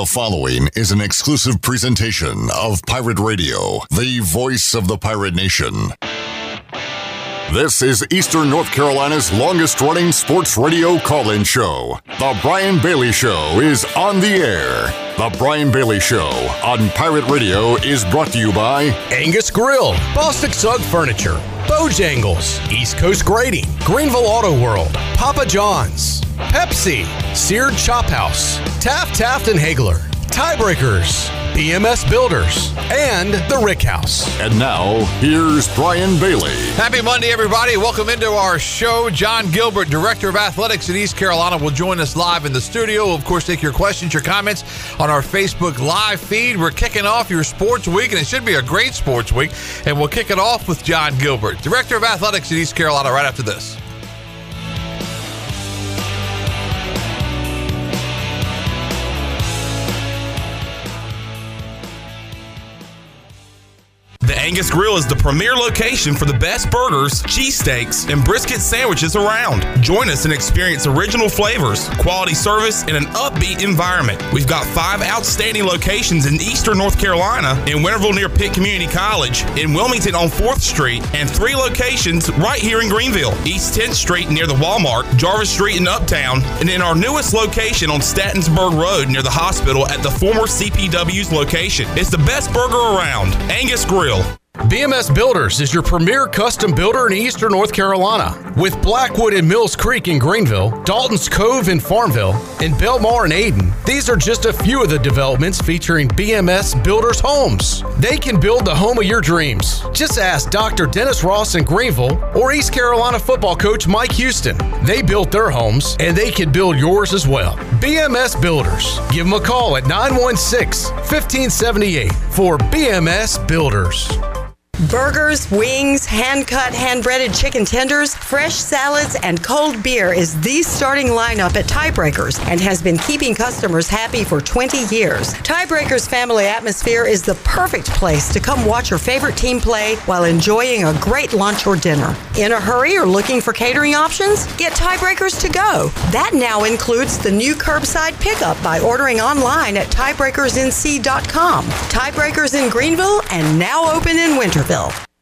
The following is an exclusive presentation of Pirate Radio, the voice of the pirate nation. This is Eastern North Carolina's longest running sports radio call in show. The Brian Bailey Show is on the air. The Brian Bailey Show on Pirate Radio is brought to you by Angus Grill, Bostic Sugg Furniture, Bojangles, East Coast Grading, Greenville Auto World, Papa John's, Pepsi, Seared Chop House, Taft Taft and Haigler, Tiebreakers, BMS Builders, and The Rick House. And now, here's Brian Bailey. Happy Monday, everybody. Welcome into our show. Jon Gilbert, Director of Athletics at East Carolina, will join us live in the studio. We'll, of course, take your questions, your comments on our Facebook live feed. We're kicking off your sports week, and it should be a great sports week. And we'll kick it off with Jon Gilbert, Director of Athletics at East Carolina, right after this. Angus Grill is the premier location for the best burgers, cheesesteaks, and brisket sandwiches around. Join us and experience original flavors, quality service, and an upbeat environment. We've got five outstanding locations in eastern North Carolina, in Winterville near Pitt Community College, in Wilmington on 4th Street, and three locations right here in Greenville East 10th Street near the Walmart, Jarvis Street in Uptown, and in our newest location on Stantonsburg Road near the hospital at the former CPW's location. It's the best burger around. Angus Grill. BMS Builders is your premier custom builder in eastern North Carolina. With Blackwood and Mills Creek in Greenville, Dalton's Cove in Farmville, and Belmar and Ayden, these are just a few of the developments featuring BMS Builders homes. They can build the home of your dreams. Just ask Dr. Dennis Ross in Greenville or East Carolina football coach Mike Houston. They built their homes and they can build yours as well. BMS Builders. Give them a call at 916 1578 for BMS Builders. Burgers, wings, hand cut, hand breaded chicken tenders, fresh salads, and cold beer is the starting lineup at Tiebreakers and has been keeping customers happy for 20 years. Tiebreakers family atmosphere is the perfect place to come watch your favorite team play while enjoying a great lunch or dinner. In a hurry or looking for catering options? Get Tiebreakers to go. That now includes the new curbside pickup by ordering online at tiebreakersnc.com. Tiebreakers in Greenville and now open in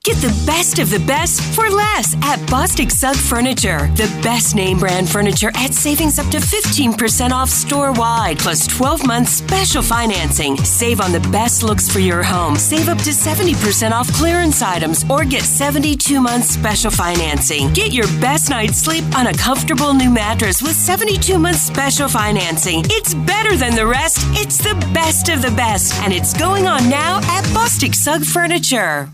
Get the best of the best for less at Bostic Sugg Furniture. The best name brand furniture at savings up to 15% off store wide, plus 12 months special financing. Save on the best looks for your home. Save up to 70% off clearance items or get 72 months special financing. Get your best night's sleep on a comfortable new mattress with 72 months special financing. It's better than the rest. It's the best of the best. And it's going on now at Bostic Sugg Furniture.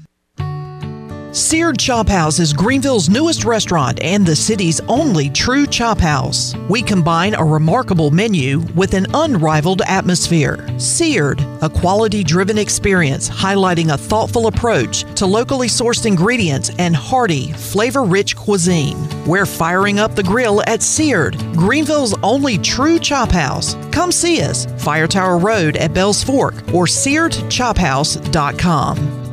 Seared Chop House is Greenville's newest restaurant and the city's only true chop house. We combine a remarkable menu with an unrivaled atmosphere. Seared, a quality driven experience highlighting a thoughtful approach to locally sourced ingredients and hearty, flavor rich cuisine. We're firing up the grill at Seared, Greenville's only true chop house. Come see us, Fire Tower Road at Bells Fork or searedchophouse.com.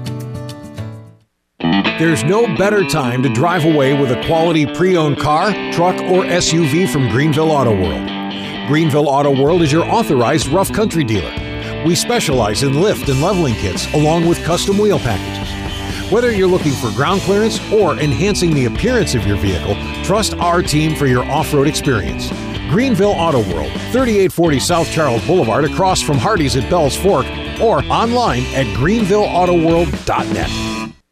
There's no better time to drive away with a quality pre owned car, truck, or SUV from Greenville Auto World. Greenville Auto World is your authorized rough country dealer. We specialize in lift and leveling kits along with custom wheel packages. Whether you're looking for ground clearance or enhancing the appearance of your vehicle, trust our team for your off road experience. Greenville Auto World, 3840 South Charles Boulevard, across from Hardee's at Bells Fork, or online at greenvilleautoworld.net.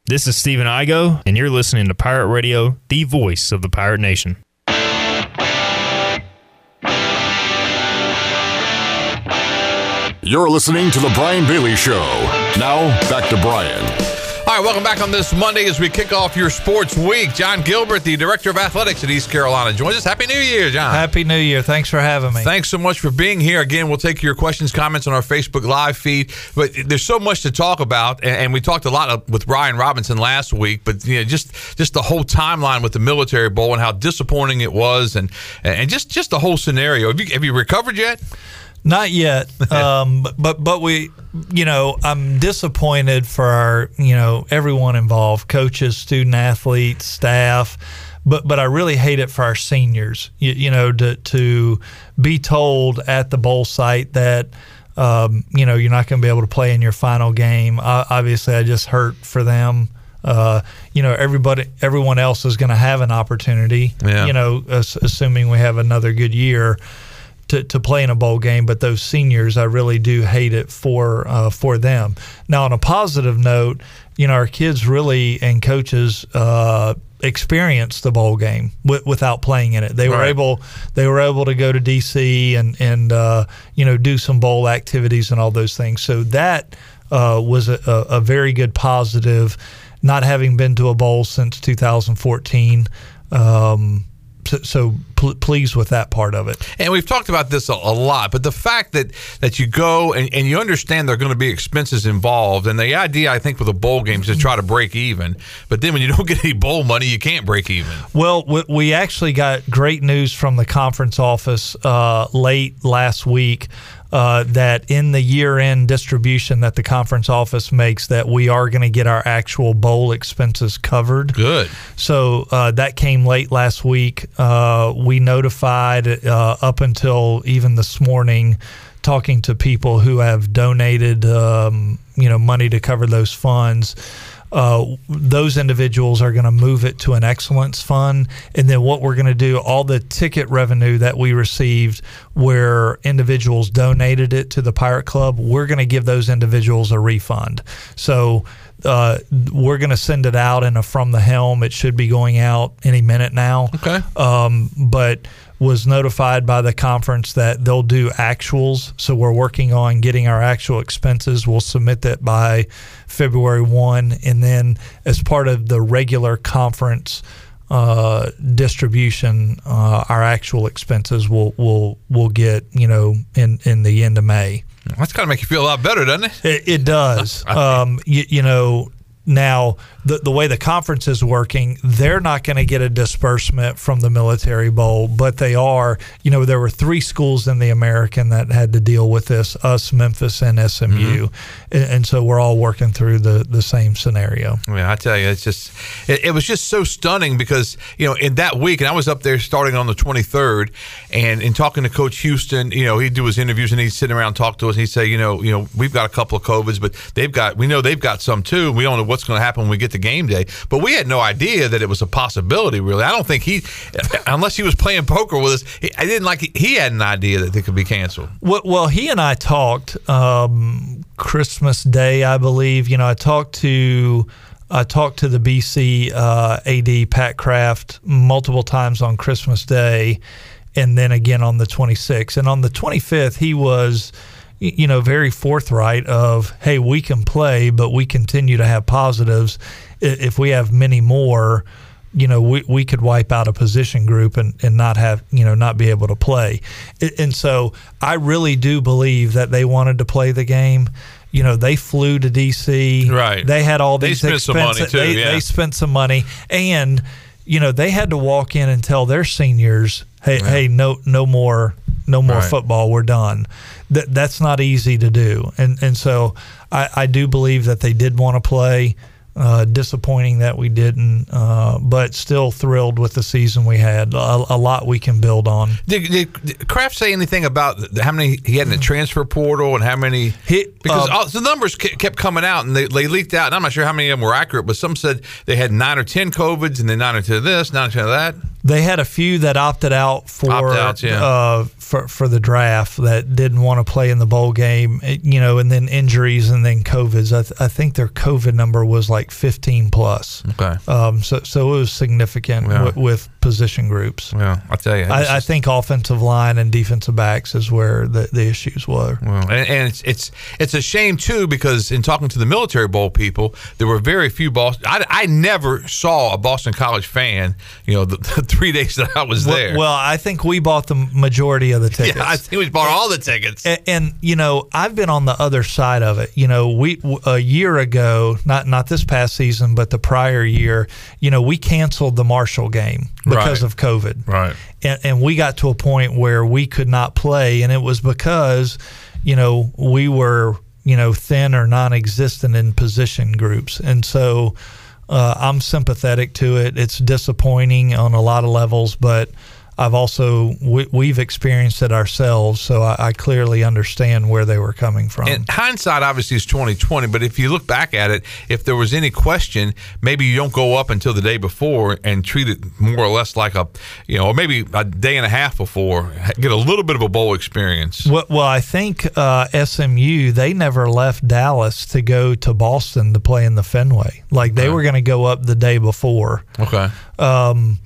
This is Stephen Igo, and you're listening to Pirate Radio, the voice of the pirate nation. You're listening to The Brian Bailey Show. Now, back to Brian. Right, welcome back on this Monday as we kick off your sports week. Jon Gilbert, the director of athletics at East Carolina, joins us. Happy New Year, John. Happy New Year. Thanks for having me. Thanks so much for being here. Again, we'll take your questions, comments on our Facebook Live feed. But there's so much to talk about, and we talked a lot with Brian Robinson last week. But you know, just just the whole timeline with the Military Bowl and how disappointing it was, and and just just the whole scenario. Have you have you recovered yet? Not yet, um, but but we, you know, I'm disappointed for our, you know, everyone involved, coaches, student athletes, staff, but but I really hate it for our seniors. You, you know, to to be told at the bowl site that um, you know, you're not going to be able to play in your final game. Uh, obviously, I just hurt for them. Uh, you know, everybody, everyone else is going to have an opportunity. Yeah. You know, as, assuming we have another good year to, to play in a bowl game. But those seniors, I really do hate it for uh, for them. Now, on a positive note, you know, our kids really and coaches. Uh, experienced the bowl game w- without playing in it. They were Right. able they were able to go to DC and and uh, you know do some bowl activities and all those things. So that uh, was a, a, a very good positive. Not having been to a bowl since 2014. Um, so, so pl- pleased with that part of it. And we've talked about this a, a lot, but the fact that that you go and, and you understand there are going to be expenses involved, and the idea I think with a bowl game is to try to break even. But then when you don't get any bowl money, you can't break even. Well, we- we actually got great news from the conference office uh, late last week. Uh, that in the year-end distribution that the conference office makes, that we are going to get our actual bowl expenses covered. Good. So uh, that came late last week. Uh, we notified uh, up until even this morning, talking to people who have donated, um, you know, money to cover those funds. Uh, those individuals are going to move it to an excellence fund, and then what we're going to do, all the ticket revenue that we received, where individuals donated it to the Pirate Club, we're going to give those individuals a refund. So uh, we're going to send it out in a from the helm. It should be going out any minute now. Okay. Um, but was notified by the conference that they'll do actuals. So we're working on getting our actual expenses. We'll submit that by February 1. And then, as part of the regular conference uh, distribution, uh, our actual expenses will will will get you know in in the end of May. That's got to make you feel a lot better, doesn't it? It, it does. um, you, you know, now the the way the conference is working, they're not going to get a disbursement from the Military Bowl, but they are. You know, there were three schools in the American that had to deal with this: us, Memphis, and SMU, mm-hmm. and, and so we're all working through the the same scenario. Yeah, I tell you, it's just it, it was just so stunning because you know in that week, and I was up there starting on the 23rd, and in talking to Coach Houston, you know he'd do his interviews and he'd sit around and talk to us, and he'd say, you know, you know we've got a couple of covids, but they've got we know they've got some too. We don't know what's going to happen when we get to game day, but we had no idea that it was a possibility. Really, I don't think he, unless he was playing poker with us, he, I didn't like he had an idea that it could be canceled. Well, well, he and I talked um, Christmas Day, I believe. You know, I talked to I talked to the BC uh, AD Pat Kraft multiple times on Christmas Day, and then again on the 26th. And on the 25th, he was you know very forthright of hey we can play but we continue to have positives. If we have many more you know we, we could wipe out a position group and, and not have you know not be able to play. And so i really do believe that they wanted to play the game. You know they flew to dc Right. they had all They these spent some money, expenses- too, they, yeah. they spent some money. And you know they had to walk in and tell their seniors hey hey no no more no more Right. football. We're done that that's not easy to do. And and so i i do believe that they did want to play uh, disappointing that we didn't, uh, but still thrilled with the season we had. A, a lot we can build on. Did, did, did Kraft say anything about how many he had in the transfer portal and how many? He- because uh, all, the numbers kept coming out and they, they leaked out. And I'm not sure how many of them were accurate, but some said they had nine or ten covids and then nine or ten of this, nine or ten of that. They had a few that opted out for yeah. uh, for for the draft that didn't want to play in the bowl game, you know, and then injuries and then COVIDs. I, th- I think their COVID number was like 15 plus. Okay. Um, so so it was significant Yeah. with, with position groups. Well, I tell you, I, I think offensive line and defensive backs is where the, the issues were. Well, and, and it's it's it's a shame too because in talking to the military bowl people, there were very few Boston. I, I never saw a Boston College fan. You know, the, the three days that I was there. Well, well, I think we bought the majority of the tickets. yeah, I think we bought all the tickets. and, and you know I've been on the other side of it. You know, we a year ago, not not this past season, but the prior year, you know, we canceled the Marshall game because Right. of COVID. Right. And, and we got to a point where we could not play, and it was because, you know, we were you know thin or non-existent in position groups, and so. Uh, I'm sympathetic to it. It's disappointing on a lot of levels, but I've also we, we've experienced it ourselves, so I, I clearly understand where they were coming from. And hindsight obviously is twenty twenty, but if you look back at it, if there was any question, maybe you don't go up until the day before and treat it more or less like a, you know, or maybe a day and a half before, get a little bit of a bowl experience. Well, well I think uh, SMU they never left Dallas to go to Boston to play in the Fenway. Like they were going to go up the day before. Okay. Um,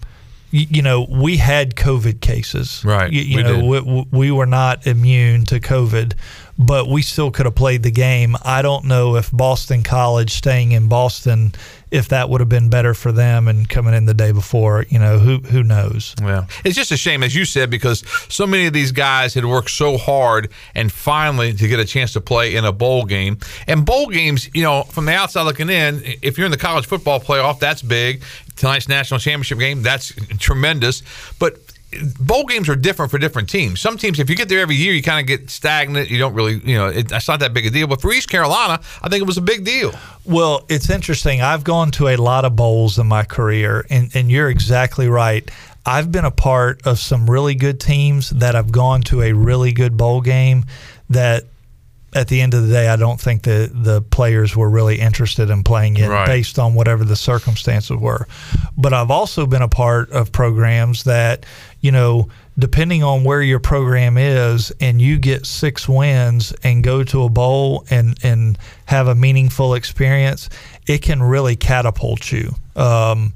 you know, we had COVID cases. Right, You, you we know, did. we, we were not immune to COVID, but we still could have played the game. I don't know if Boston College staying in Boston, if that would have been better for them and coming in the day before. You know, who who knows? Yeah. It's just a shame, as you said, because so many of these guys had worked so hard and finally to get a chance to play in a bowl game. And bowl games, you know, from the outside looking in, if you're in the college football playoff, that's big. Tonight's national championship game, that's tremendous. But bowl games are different for different teams. Some teams, if you get there every year, you kind of get stagnant. You don't really, you know, it, it's not that big a deal. But for East Carolina, I think it was a big deal. Well, it's interesting. I've gone to a lot of bowls in my career, and, and you're exactly right. I've been a part of some really good teams that have gone to a really good bowl game that at the end of the day, I don't think the, the players were really interested in playing it Right. based on whatever the circumstances were. But I've also been a part of programs that, you know, depending on where your program is and you get six wins and go to a bowl and, and have a meaningful experience, it can really catapult you. Um,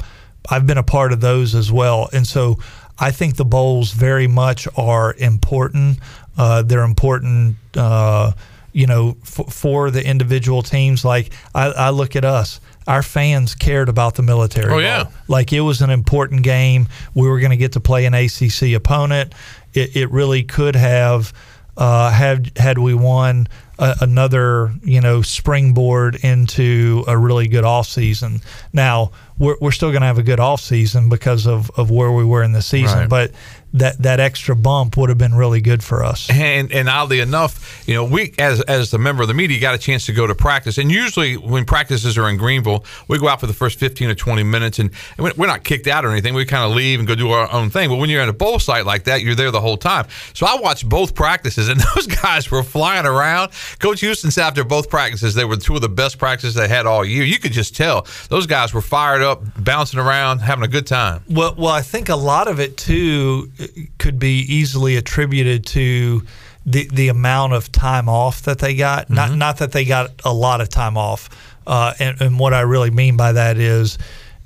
I've been a part of those as well. And so I think the bowls very much are important. Uh, they're important, uh, you know, f- for the individual teams. Like I, I look at us. Our fans cared about the military. Oh, yeah. like it was an important game. We were going to get to play an ACC opponent. It, it really could have uh, had had we won a, another you know springboard into a really good off season. Now we're, we're still going to have a good off season because of, of where we were in the season, Right. but that that extra bump would have been really good for us. And and oddly enough, you know, we as as a member of the media got a chance to go to practice. And usually when practices are in Greenville, we go out for the first fifteen or twenty minutes, and, and we- we're not kicked out or anything. We kind of leave and go do our own thing. But when you're at a bowl site like that, you're there the whole time. So I watched both practices, and those guys were flying around. Coach Houston said after both practices, they were two of the best practices they had all year. You could just tell those guys were fired up, bouncing around, having a good time. Well, well, I think a lot of it too could be easily attributed to the the amount of time off that they got. Not not that they got a lot of time off. Uh, and, and what I really mean by that is,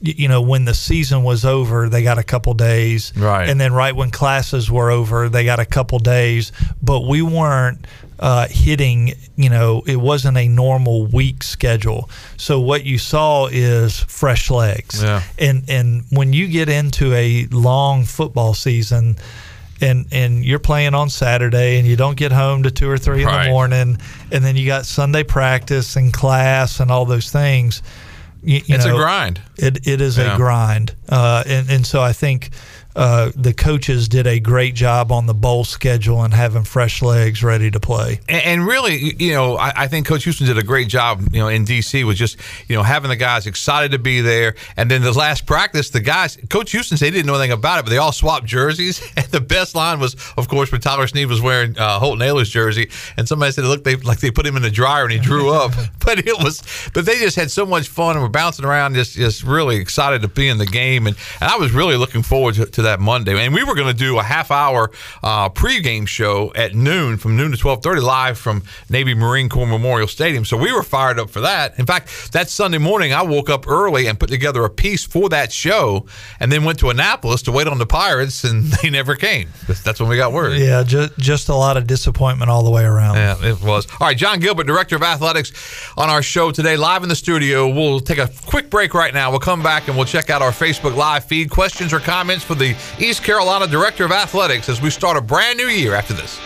you know, when the season was over, they got a couple days, Right. And then right when classes were over, they got a couple days. But we weren't uh, hitting. You know, it wasn't a normal week schedule. So what you saw is fresh legs Yeah. and and when you get into a long football season and and you're playing on Saturday and you don't get home to two or three in Right. the morning and then you got Sunday practice and class and all those things you, you It's a grind. it, it is Yeah. a grind uh, and, and so I think uh, the coaches did a great job on the bowl schedule and having fresh legs ready to play And, and really, you know, I, I think Coach Houston did a great job, you know, in DC with just, you know, having the guys excited to be there. And then the last practice, the guys, Coach Houston said he didn't know anything about it, but they all swapped jerseys. And the best line was, of course, when Tyler Snead was wearing uh, Holton Ahlers' jersey, and somebody said, look, they like they put him in the dryer and he drew up. but it was, but they just had so much fun and were bouncing around, just just really excited to be in the game. And, and I was really looking forward to, to that Monday. And we were going to do a half hour uh, pregame show at noon, from noon to twelve thirty, live from Navy Marine Corps Memorial Stadium. So we were fired up for that. In fact, that Sunday morning, I woke up early and put together a piece for that show, and then went to Annapolis to wait on the Pirates, and they never came. That's when we got word. yeah just just a lot of disappointment all the way around Yeah, it was. All right, Jon Gilbert, Director of Athletics, on our show today, live in the studio. We'll take a quick break right now. We'll come back and we'll check out our Facebook Live feed. Questions or comments for the East Carolina Director of Athletics as we start a brand new year after this.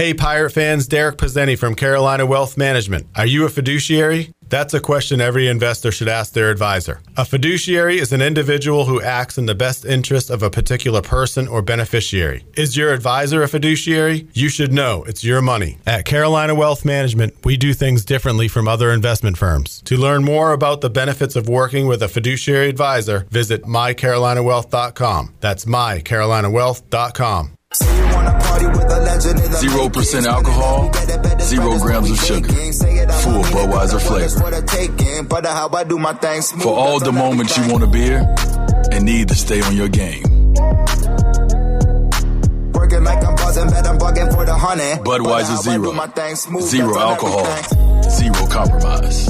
Hey, Pirate fans, Derek Pizzeni from Carolina Wealth Management. Are you a fiduciary? That's a question every investor should ask their advisor. A fiduciary is an individual who acts in the best interest of a particular person or beneficiary. Is your advisor a fiduciary? You should know it's your money. At Carolina Wealth Management, we do things differently from other investment firms. To learn more about the benefits of working with a fiduciary advisor, visit mycarolinawealth.com. That's mycarolinawealth.com. Zero percent alcohol, zero grams of sugar, full Budweiser flavor. For all the moments you want a beer and need to stay on your game. Budweiser Zero. Zero alcohol, zero compromise.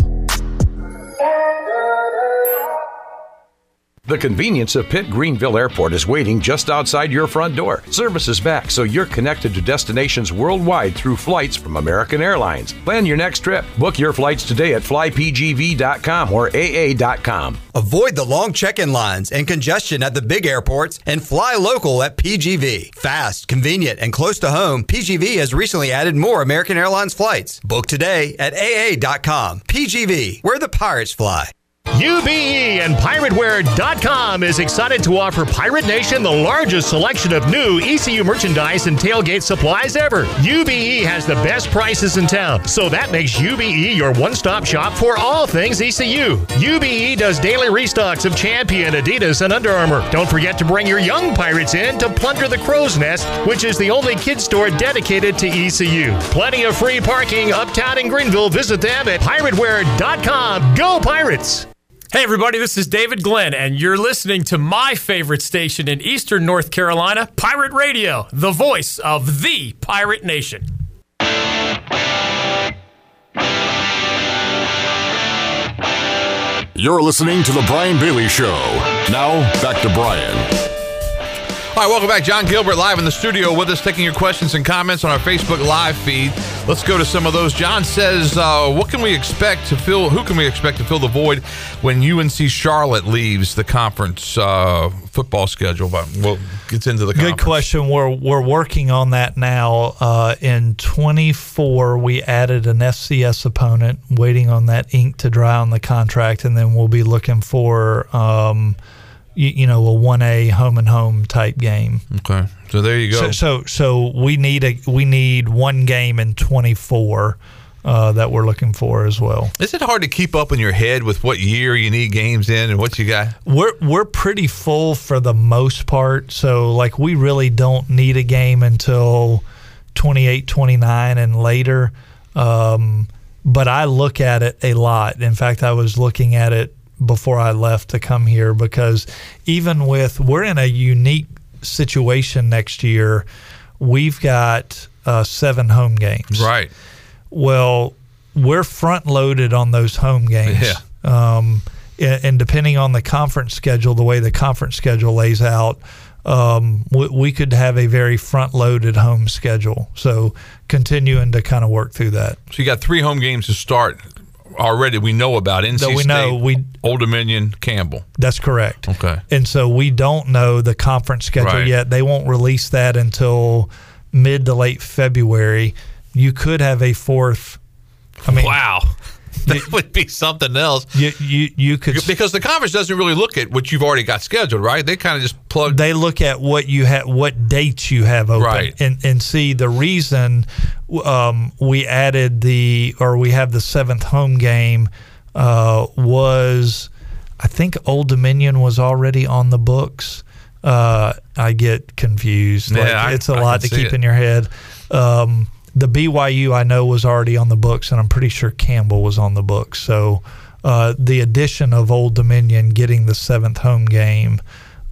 The convenience of Pitt Greenville Airport is waiting just outside your front door. Service is back, so you're connected to destinations worldwide through flights from American Airlines. Plan your next trip. Book your flights today at flypgv.com or aa.com. Avoid the long check in lines and congestion at the big airports and fly local at PGV. Fast, convenient, and close to home, PGV has recently added more American Airlines flights. Book today at aa.com. PGV, where the pirates fly. UBE and PirateWear.com is excited to offer Pirate Nation the largest selection of new ECU merchandise and tailgate supplies ever. UBE has the best prices in town, so that makes UBE your one stop shop for all things ECU. UBE does daily restocks of Champion, Adidas, and Under Armour. Don't forget to bring your young pirates in to plunder the Crow's Nest, which is the only kid store dedicated to ECU. Plenty of free parking uptown in Greenville. Visit them at PirateWear.com. Go Pirates! Hey, everybody, this is David Glenn, and you're listening to my favorite station in Eastern North Carolina, Pirate Radio, the voice of the Pirate Nation. You're listening to The Brian Bailey Show. Now, back to Brian. All right, welcome back. Jon Gilbert live in the studio with us, taking your questions and comments on our Facebook live feed. Let's go to some of those. John says, uh, "What can we expect to fill? Who can we expect to fill the void when UNC Charlotte leaves the conference uh, football schedule?" But we'll get into the Good conference. question. We're we're working on that now. Uh, in 24, we added an FCS opponent, waiting on that ink to dry on the contract, and then we'll be looking for. Um, you, you know, a one A home and home type game. Okay, so there you go. So, so, so we need a we need one game in twenty four uh, that we're looking for as well. Is it hard to keep up in your head with what year you need games in and what you got? We're we're pretty full for the most part. So like we really don't need a game until 28, 29 and later. Um, but I look at it a lot. In fact, I was looking at it before I left to come here because even with we're in a unique situation next year. We've got uh, seven home games. Right. Well, we're front loaded on those home games. Yeah. Um, and, and depending on the conference schedule, the way the conference schedule lays out, um, we, we could have a very front loaded home schedule. So continuing to kind of work through that. So you got three home games to start already. We know about NC That we State, know, we- Old Dominion, Campbell. That's correct. Okay. And so we don't know the conference schedule Right. yet. They won't release that until mid to late February. You could have a fourth. I mean, wow, that would be something else. You you you could because the conference doesn't really look at what you've already got scheduled, right? They kind of just plug. They look at what you have, what dates you have open, Right. and and see the reason um, we added the or we have the seventh home game uh, was I think Old Dominion was already on the books. Uh, I get confused. Yeah, Like, I- it's a I lot to keep it. in your head. Um, the BYU I know was already on the books, and I'm pretty sure Campbell was on the books. So uh, the addition of Old Dominion getting the seventh home game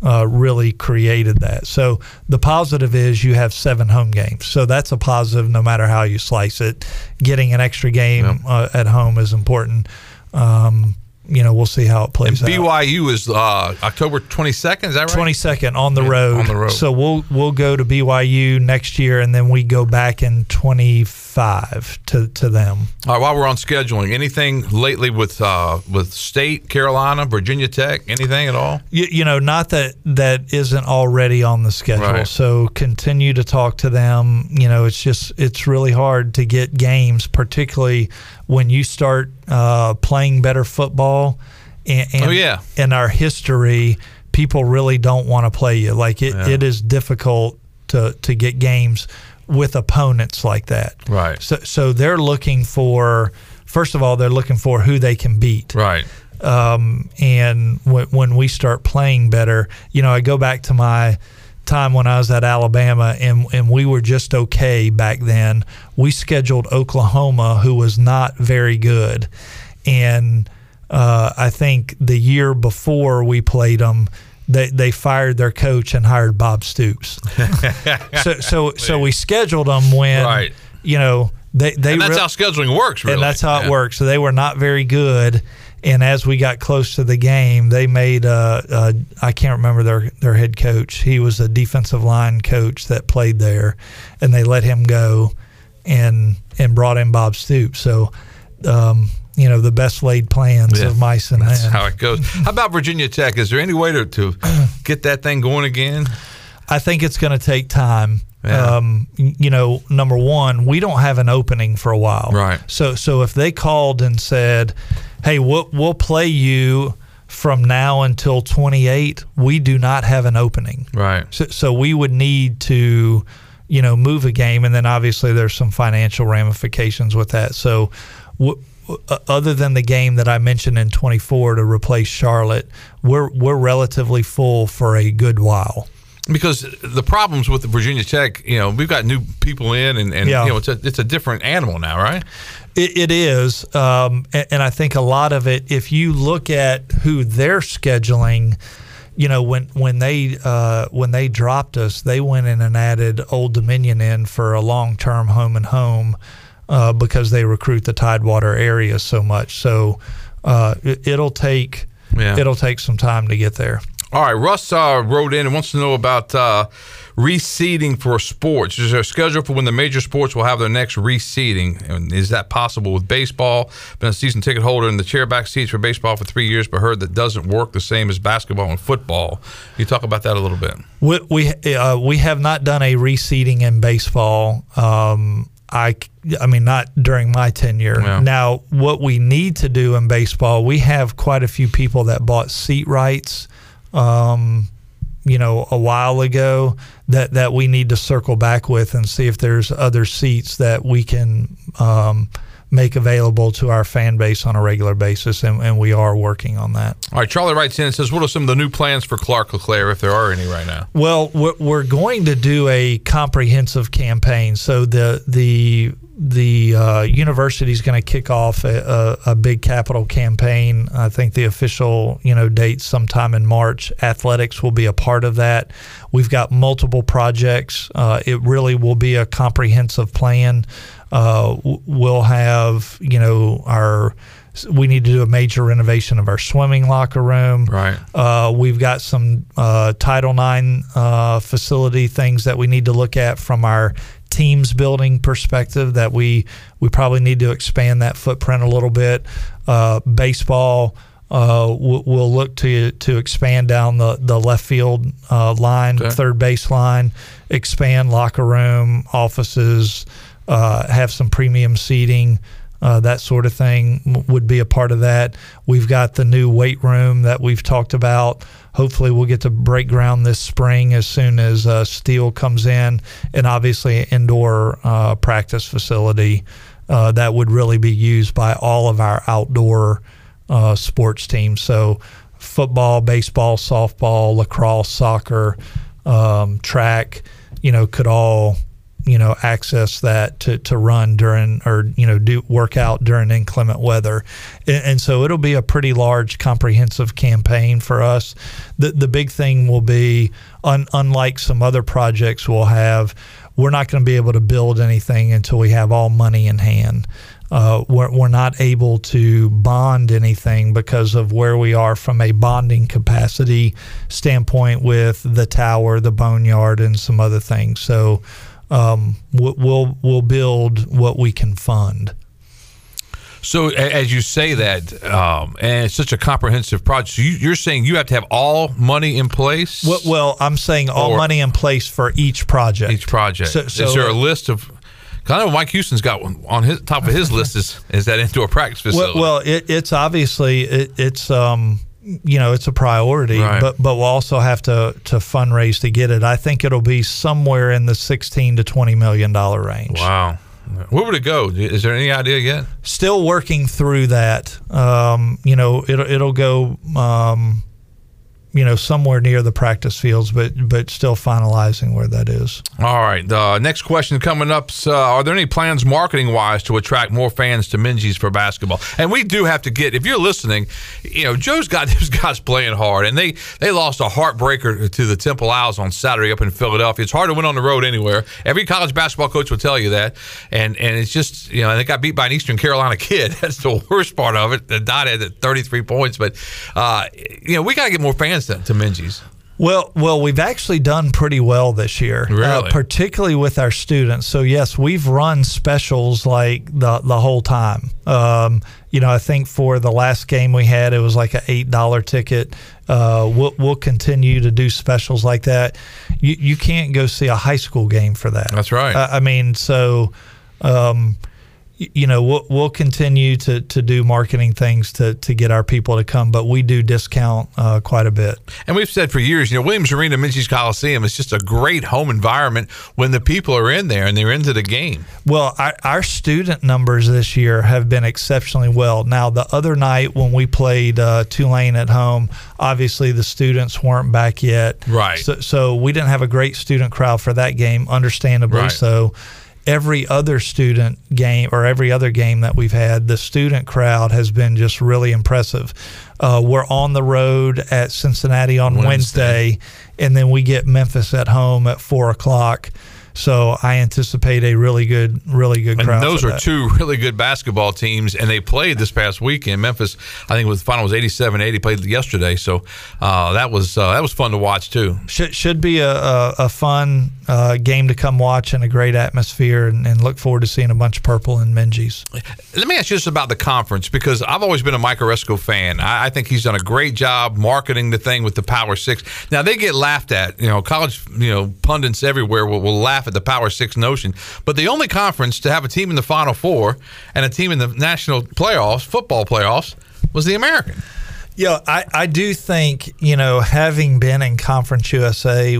uh, really created that. So the positive is you have seven home games. So that's a positive no matter how you slice it. Getting an extra game uh, at home is important. Um, you know we'll see how it plays out. BYU is uh, October 22nd. Is that right? Twenty second on the Yeah, road. on the road. So we'll we'll go to BYU next year, and then we go back in twenty five to to them. All right. While we're on scheduling, anything lately with uh, with State, Carolina, Virginia Tech, anything at all? You, you know, not that that isn't already on the schedule. Right. So continue to talk to them. You know, it's just it's really hard to get games, particularly when you start uh, playing better football. And, and Oh, yeah. in our history, people really don't want to play you. Like it, Yeah. it is difficult to to get games with opponents like that. Right. So so they're looking for first of all they're looking for who they can beat. Right. Um, and when, when we start playing better, you know, I go back to my time when I was at Alabama and, and we were just okay back then. We scheduled Oklahoma, who was not very good. And uh, I think the year before we played them, they, they fired their coach and hired Bob Stoops. so so so we scheduled them when Right. you know they they and that's re- how scheduling works, really. and that's how Yeah. it works. So they were not very good. And as we got close to the game, they made uh, uh, I can't remember their their head coach. He was a defensive line coach that played there, and they let him go, and and brought in Bob Stoops. So, um, you know, the best laid plans Yeah. of mice and That's men. how it goes. How about Virginia Tech? Is there any way to, to get that thing going again? I think it's going to take time. Yeah. Um, you know, number one, we don't have an opening for a while. Right. So, so if they called and said, "Hey, we'll we'll play you from now until 28," we do not have an opening. Right. So, so we would need to, you know, move a game, and then obviously there's some financial ramifications with that. So, w- uh, other than the game that I mentioned in 24 to replace Charlotte, we're we're relatively full for a good while. Because the problems with the Virginia Tech, you know, we've got new people in, and, and Yeah. you know, it's a it's a different animal now, right? It, it is, um, and, and I think a lot of it. If you look at who they're scheduling, you know, when when they uh, when they dropped us, they went in and added Old Dominion in for a long term home and home uh, because they recruit the Tidewater area so much. So uh, it, it'll take Yeah. it'll take some time to get there. All right, Russ uh, wrote in and wants to know about uh, reseeding for sports. Is there a schedule for when the major sports will have their next reseeding? And is that possible with baseball? Been a season ticket holder in the chairback seats for baseball for three years, but heard that doesn't work the same as basketball and football. Can you talk about that a little bit? We we, uh, we have not done a reseeding in baseball. Um, I I mean not during my tenure. Yeah. Now what we need to do in baseball, we have quite a few people that bought seat rights. Um, you know, a while ago that that we need to circle back with and see if there's other seats that we can um, make available to our fan base on a regular basis, and, and we are working on that. All right, Charlie writes in and says, "What are some of the new plans for Clark LeClair, if there are any right now?" Well, we're, we're going to do a comprehensive campaign. So the the the uh, university is going to kick off a, a, a big capital campaign. I think the official you know date sometime in March. Athletics will be a part of that. We've got multiple projects. Uh, it really will be a comprehensive plan. Uh, we'll have you know our we need to do a major renovation of our swimming locker room. Right. Uh, we've got some uh, Title IX uh, facility things that we need to look at from our teams building perspective. That we we probably need to expand that footprint a little bit. Uh, baseball. Uh, we'll, we'll look to to expand down the, the left field uh, line, Okay. third base line, expand locker room, offices, uh, have some premium seating, uh, that sort of thing would be a part of that. We've got the new weight room that we've talked about. Hopefully, we'll get to break ground this spring as soon as uh, steel comes in, and obviously, an indoor uh, practice facility uh, that would really be used by all of our outdoor uh, sports teams. So, football, baseball, softball, lacrosse, soccer, um, track, you know, could all you know access that to, to run during or you know do work out during inclement weather. And, and so it'll be a pretty large comprehensive campaign for us. The the big thing will be un, unlike some other projects we'll have we're not going to be able to build anything until we have all money in hand. Uh, we're, we're not able to bond anything because of where we are from a bonding capacity standpoint with the tower, the boneyard, and some other things. So um, we'll we'll build what we can fund. So as you say that, um, and it's such a comprehensive project, so you, are saying you have to have all money in place. Well, well I'm saying all money in place for each project. Each project. So, so, is there a list of? I know Mike Houston's got one on his top of his list is is that indoor practice facility. Well, well it, it's obviously it, it's um, you know it's a priority, right. but but we'll also have to to fundraise to get it. I think it'll be somewhere in the sixteen to twenty million dollar range. Wow. Where would it go? Is there any idea yet? Still working through that. Um, you know, it'll it'll go. Um, you know, somewhere near the practice fields, but but still finalizing where that is. All right. The next question coming up: uh, Are there any plans, marketing wise, to attract more fans to Minges for basketball? And we do have to get. If you're listening, you know, Joe's got those guys playing hard, and they they lost a heartbreaker to the Temple Owls on Saturday up in Philadelphia. It's hard to win on the road anywhere. Every college basketball coach will tell you that, and and it's just you know they got beat by an Eastern Carolina kid. That's the worst part of it. The dot at 33 points, but uh, you know we got to get more fans to, to Minges? Well, well, we've actually done pretty well this year, uh, really? uh, particularly with our students. So yes, we've run specials like the the whole time. Um, you know, I think for the last game we had, it was like an eight dollar ticket. Uh, we'll, we'll continue to do specials like that. You you can't go see a high school game for that. That's right. Uh, I mean, so. Um, you know we'll, we'll continue to, to do marketing things to, to get our people to come but we do discount uh, quite a bit. And we've said for years you know williams arena minges coliseum is just a great home environment when the people are in there and they're into the game. Well our, our student numbers this year have been exceptionally well. Now the other night when we played uh, tulane at home obviously the students weren't back yet. Right. So, so we didn't have a great student crowd for that game understandably right. so every other student game or every other game that we've had, the student crowd has been just really impressive. Uh, we're on the road at Cincinnati on Wednesday. Wednesday, and then we get Memphis at home at four o'clock. So I anticipate a really good, really good crowd. And those are two really good basketball teams, and they played this past weekend. Memphis, I think, was the final was 87-80. Played yesterday, so uh, that was uh, that was fun to watch too. Should should be a, a, a fun uh, game to come watch and a great atmosphere, and, and, look forward to seeing a bunch of purple and Minges. Let me ask you this about the conference because I've always been a Mike Aresco fan. I, I think he's done a great job marketing the thing with the Power Six. Now they get laughed at. You know, college, you know, pundits everywhere will, will laugh at the Power Six notion. But the only conference to have a team in the Final Four and a team in the national playoffs, football playoffs, was the American. Yeah, I, I do think you know having been in Conference USA,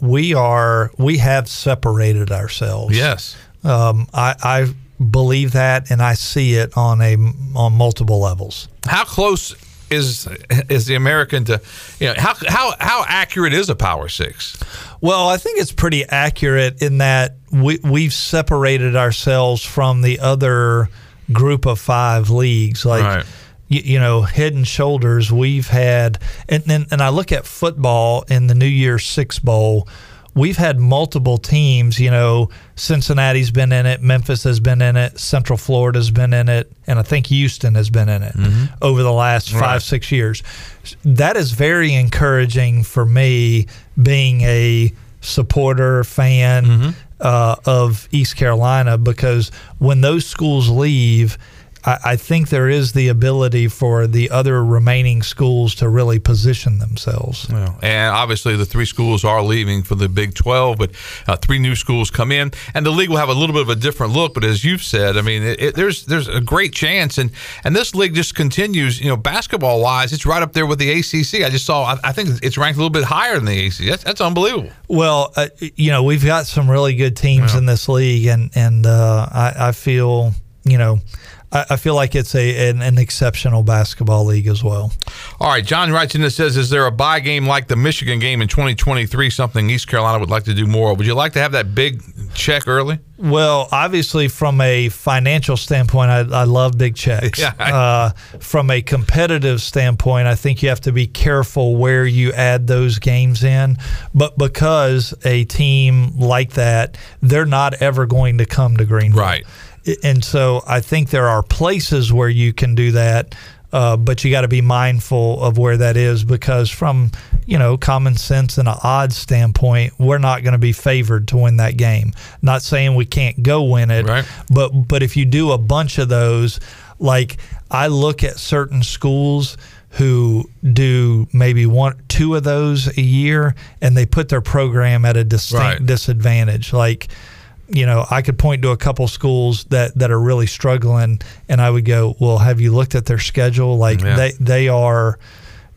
we are we have separated ourselves. Yes, um, I, I believe that, and I see it on a on multiple levels. How close is is the American to you know how how how accurate is a Power Six? Well, I think it's pretty accurate in that we we've separated ourselves from the other group of five leagues. Like right. you, you, know, head and shoulders. We've had and, and and I look at football in the New Year's Six Bowl we've had multiple teams. You know, Cincinnati's been in it, Memphis has been in it, Central Florida's been in it, and I think Houston has been in it mm-hmm. over the last five, right. six years. That is very encouraging for me, being a supporter, fan mm-hmm. uh, of East Carolina, because when those schools leave, I, I think there is the ability for the other remaining schools to really position themselves. Well, and obviously, the three schools are leaving for the Big 12, but uh, three new schools come in, and the league will have a little bit of a different look. But as you've said, I mean, it, it, there's there's a great chance, and and this league just continues. You know, basketball wise, it's right up there with the ACC. I just saw, I, I think it's ranked a little bit higher than the ACC. That's, that's unbelievable. Well, uh, you know, we've got some really good teams yeah. in this league, and and uh, I, I feel, you know. I, feel like it's a an, an, exceptional basketball league as well. All right, John writes in says, "Is there a buy game like the Michigan game in 2023? Something East Carolina would like to do more? Would you like to have that big check early?" Well, obviously, from a financial standpoint, I, I love big checks. Yeah. Uh, from a competitive standpoint, I think you have to be careful where you add those games in. But because a team like that, they're not ever going to come to Greenville. Right and so I think there are places where you can do that. Uh, but you got to be mindful of where that is because from you know common sense and an odds standpoint we're not going to be favored to win that game not saying we can't go win it Right. but but if you do a bunch of those like i look at certain schools who do maybe one two of those a year and they put their program at a distinct Right. disadvantage like you know i could point to a couple schools that that are really struggling and i would go well have you looked at their schedule like Yeah. they they are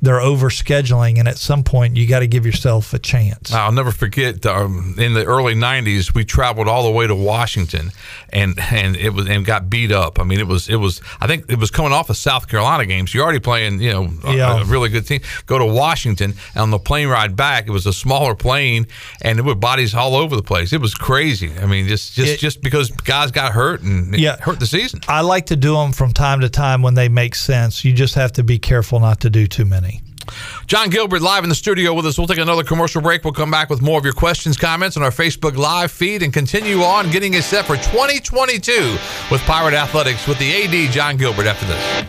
they're over scheduling and at some point you got to give yourself a chance I'll never forget. Um, in the early '90s, we traveled all the way to Washington, and and it was and got beat up. I mean, it was it was. I think it was coming off a South Carolina game. So you're already playing, you know, a- Yeah. a, really good team. Go to Washington, and on the plane ride back, it was a smaller plane, and there were bodies all over the place. It was crazy. I mean, just just It- just because guys got hurt and Yeah. hurt the season. I like to do them from time to time when they make sense. You just have to be careful not to do too many. Jon Gilbert live in the studio with us. We'll take another commercial break. We'll come back with more of your questions, comments on our Facebook Live feed and continue on getting us set for 2022 with Pirate Athletics with the AD Jon Gilbert after this.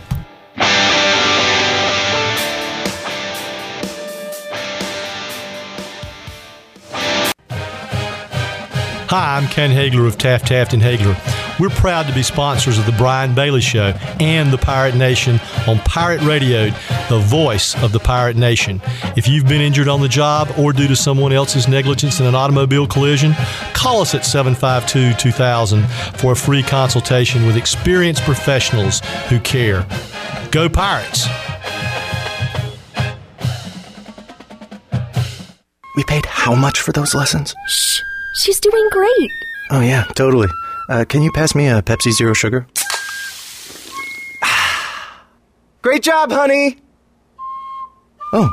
Hi, I'm Ken Haigler of Taft Taft and Haigler. We're proud to be sponsors of the Brian Bailey Show and the Pirate Nation on Pirate Radio, the voice of the Pirate Nation. If you've been injured on the job or due to someone else's negligence in an automobile collision, call us at 752 2000 for a free consultation with experienced professionals who care. Go Pirates! We paid how much for those lessons? Shh. She's doing great. Oh, yeah, totally. Uh, can you pass me a Pepsi Zero Sugar? Great job, honey! Oh.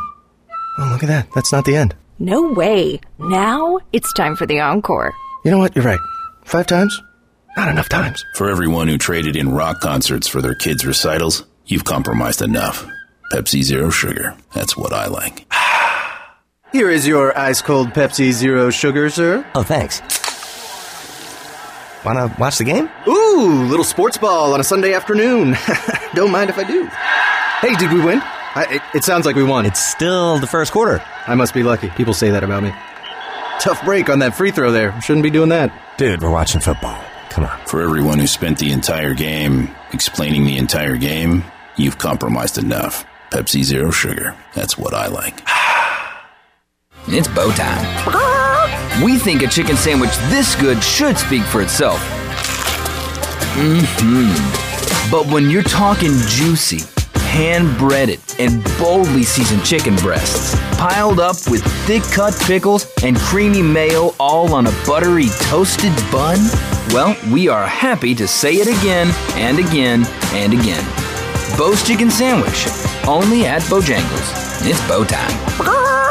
Oh, look at that. That's not the end. No way. Now it's time for the encore. You know what? You're right. Five times? Not enough times. For everyone who traded in rock concerts for their kids' recitals, you've compromised enough. Pepsi Zero Sugar. That's what I like. Here is your ice cold Pepsi Zero Sugar, sir. Oh, thanks. Wanna watch the game? Ooh, little sports ball on a Sunday afternoon. Don't mind if I do. Hey, did we win? I, it, it sounds like we won. It's still the first quarter. I must be lucky. People say that about me. Tough break on that free throw there. Shouldn't be doing that. Dude, we're watching football. Come on. For everyone who spent the entire game explaining the entire game, you've compromised enough. Pepsi Zero Sugar. That's what I like. It's bow time. We think a chicken sandwich this good should speak for itself. hmm But when you're talking juicy, hand breaded, and boldly seasoned chicken breasts, piled up with thick cut pickles and creamy mayo all on a buttery toasted bun, well, we are happy to say it again and again and again. Bo's Chicken Sandwich, only at Bojangles. It's bow time.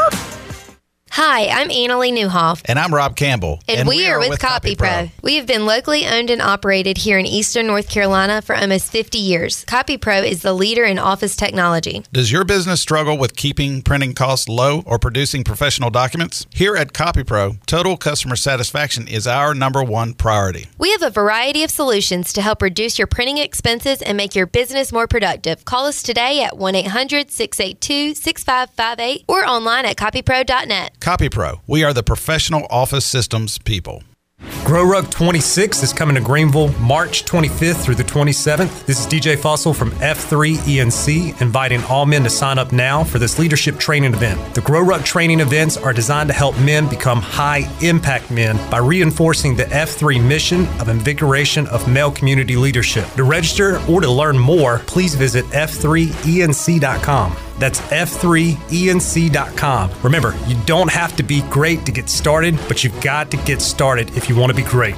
Hi, I'm Annalie Newhoff. And I'm Rob Campbell. And, we, are, with, Copy Pro. We have been locally owned and operated here in Eastern North Carolina for almost 50 years. Copy Pro is the leader in office technology. Does your business struggle with keeping printing costs low or producing professional documents? Here at CopyPro, total customer satisfaction is our number one priority. We have a variety of solutions to help reduce your printing expenses and make your business more productive. Call us today at 1 800 682 6558 or online at copypro.net. CopyPro, we are the professional office systems people. GrowRuck 26 is coming to Greenville March 25th through the 27th. This is DJ Fossil from F3 ENC inviting all men to sign up now for this leadership training event. The GrowRuck training events are designed to help men become high impact men by reinforcing the F3 mission of invigoration of male community leadership. To register or to learn more, please visit f3enc.com. That's f3enc.com. Remember, you don't have to be great to get started, but you've got to get started if you want to be great.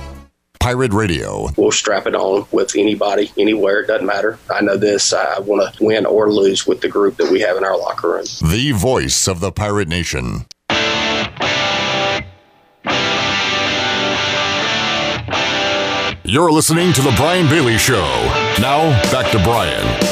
Pirate Radio. We'll strap it on with anybody, anywhere. It doesn't matter. I know this. I want to win or lose with the group that we have in our locker room. The voice of the Pirate Nation. You're listening to The Brian Bailey Show. Now, back to Brian.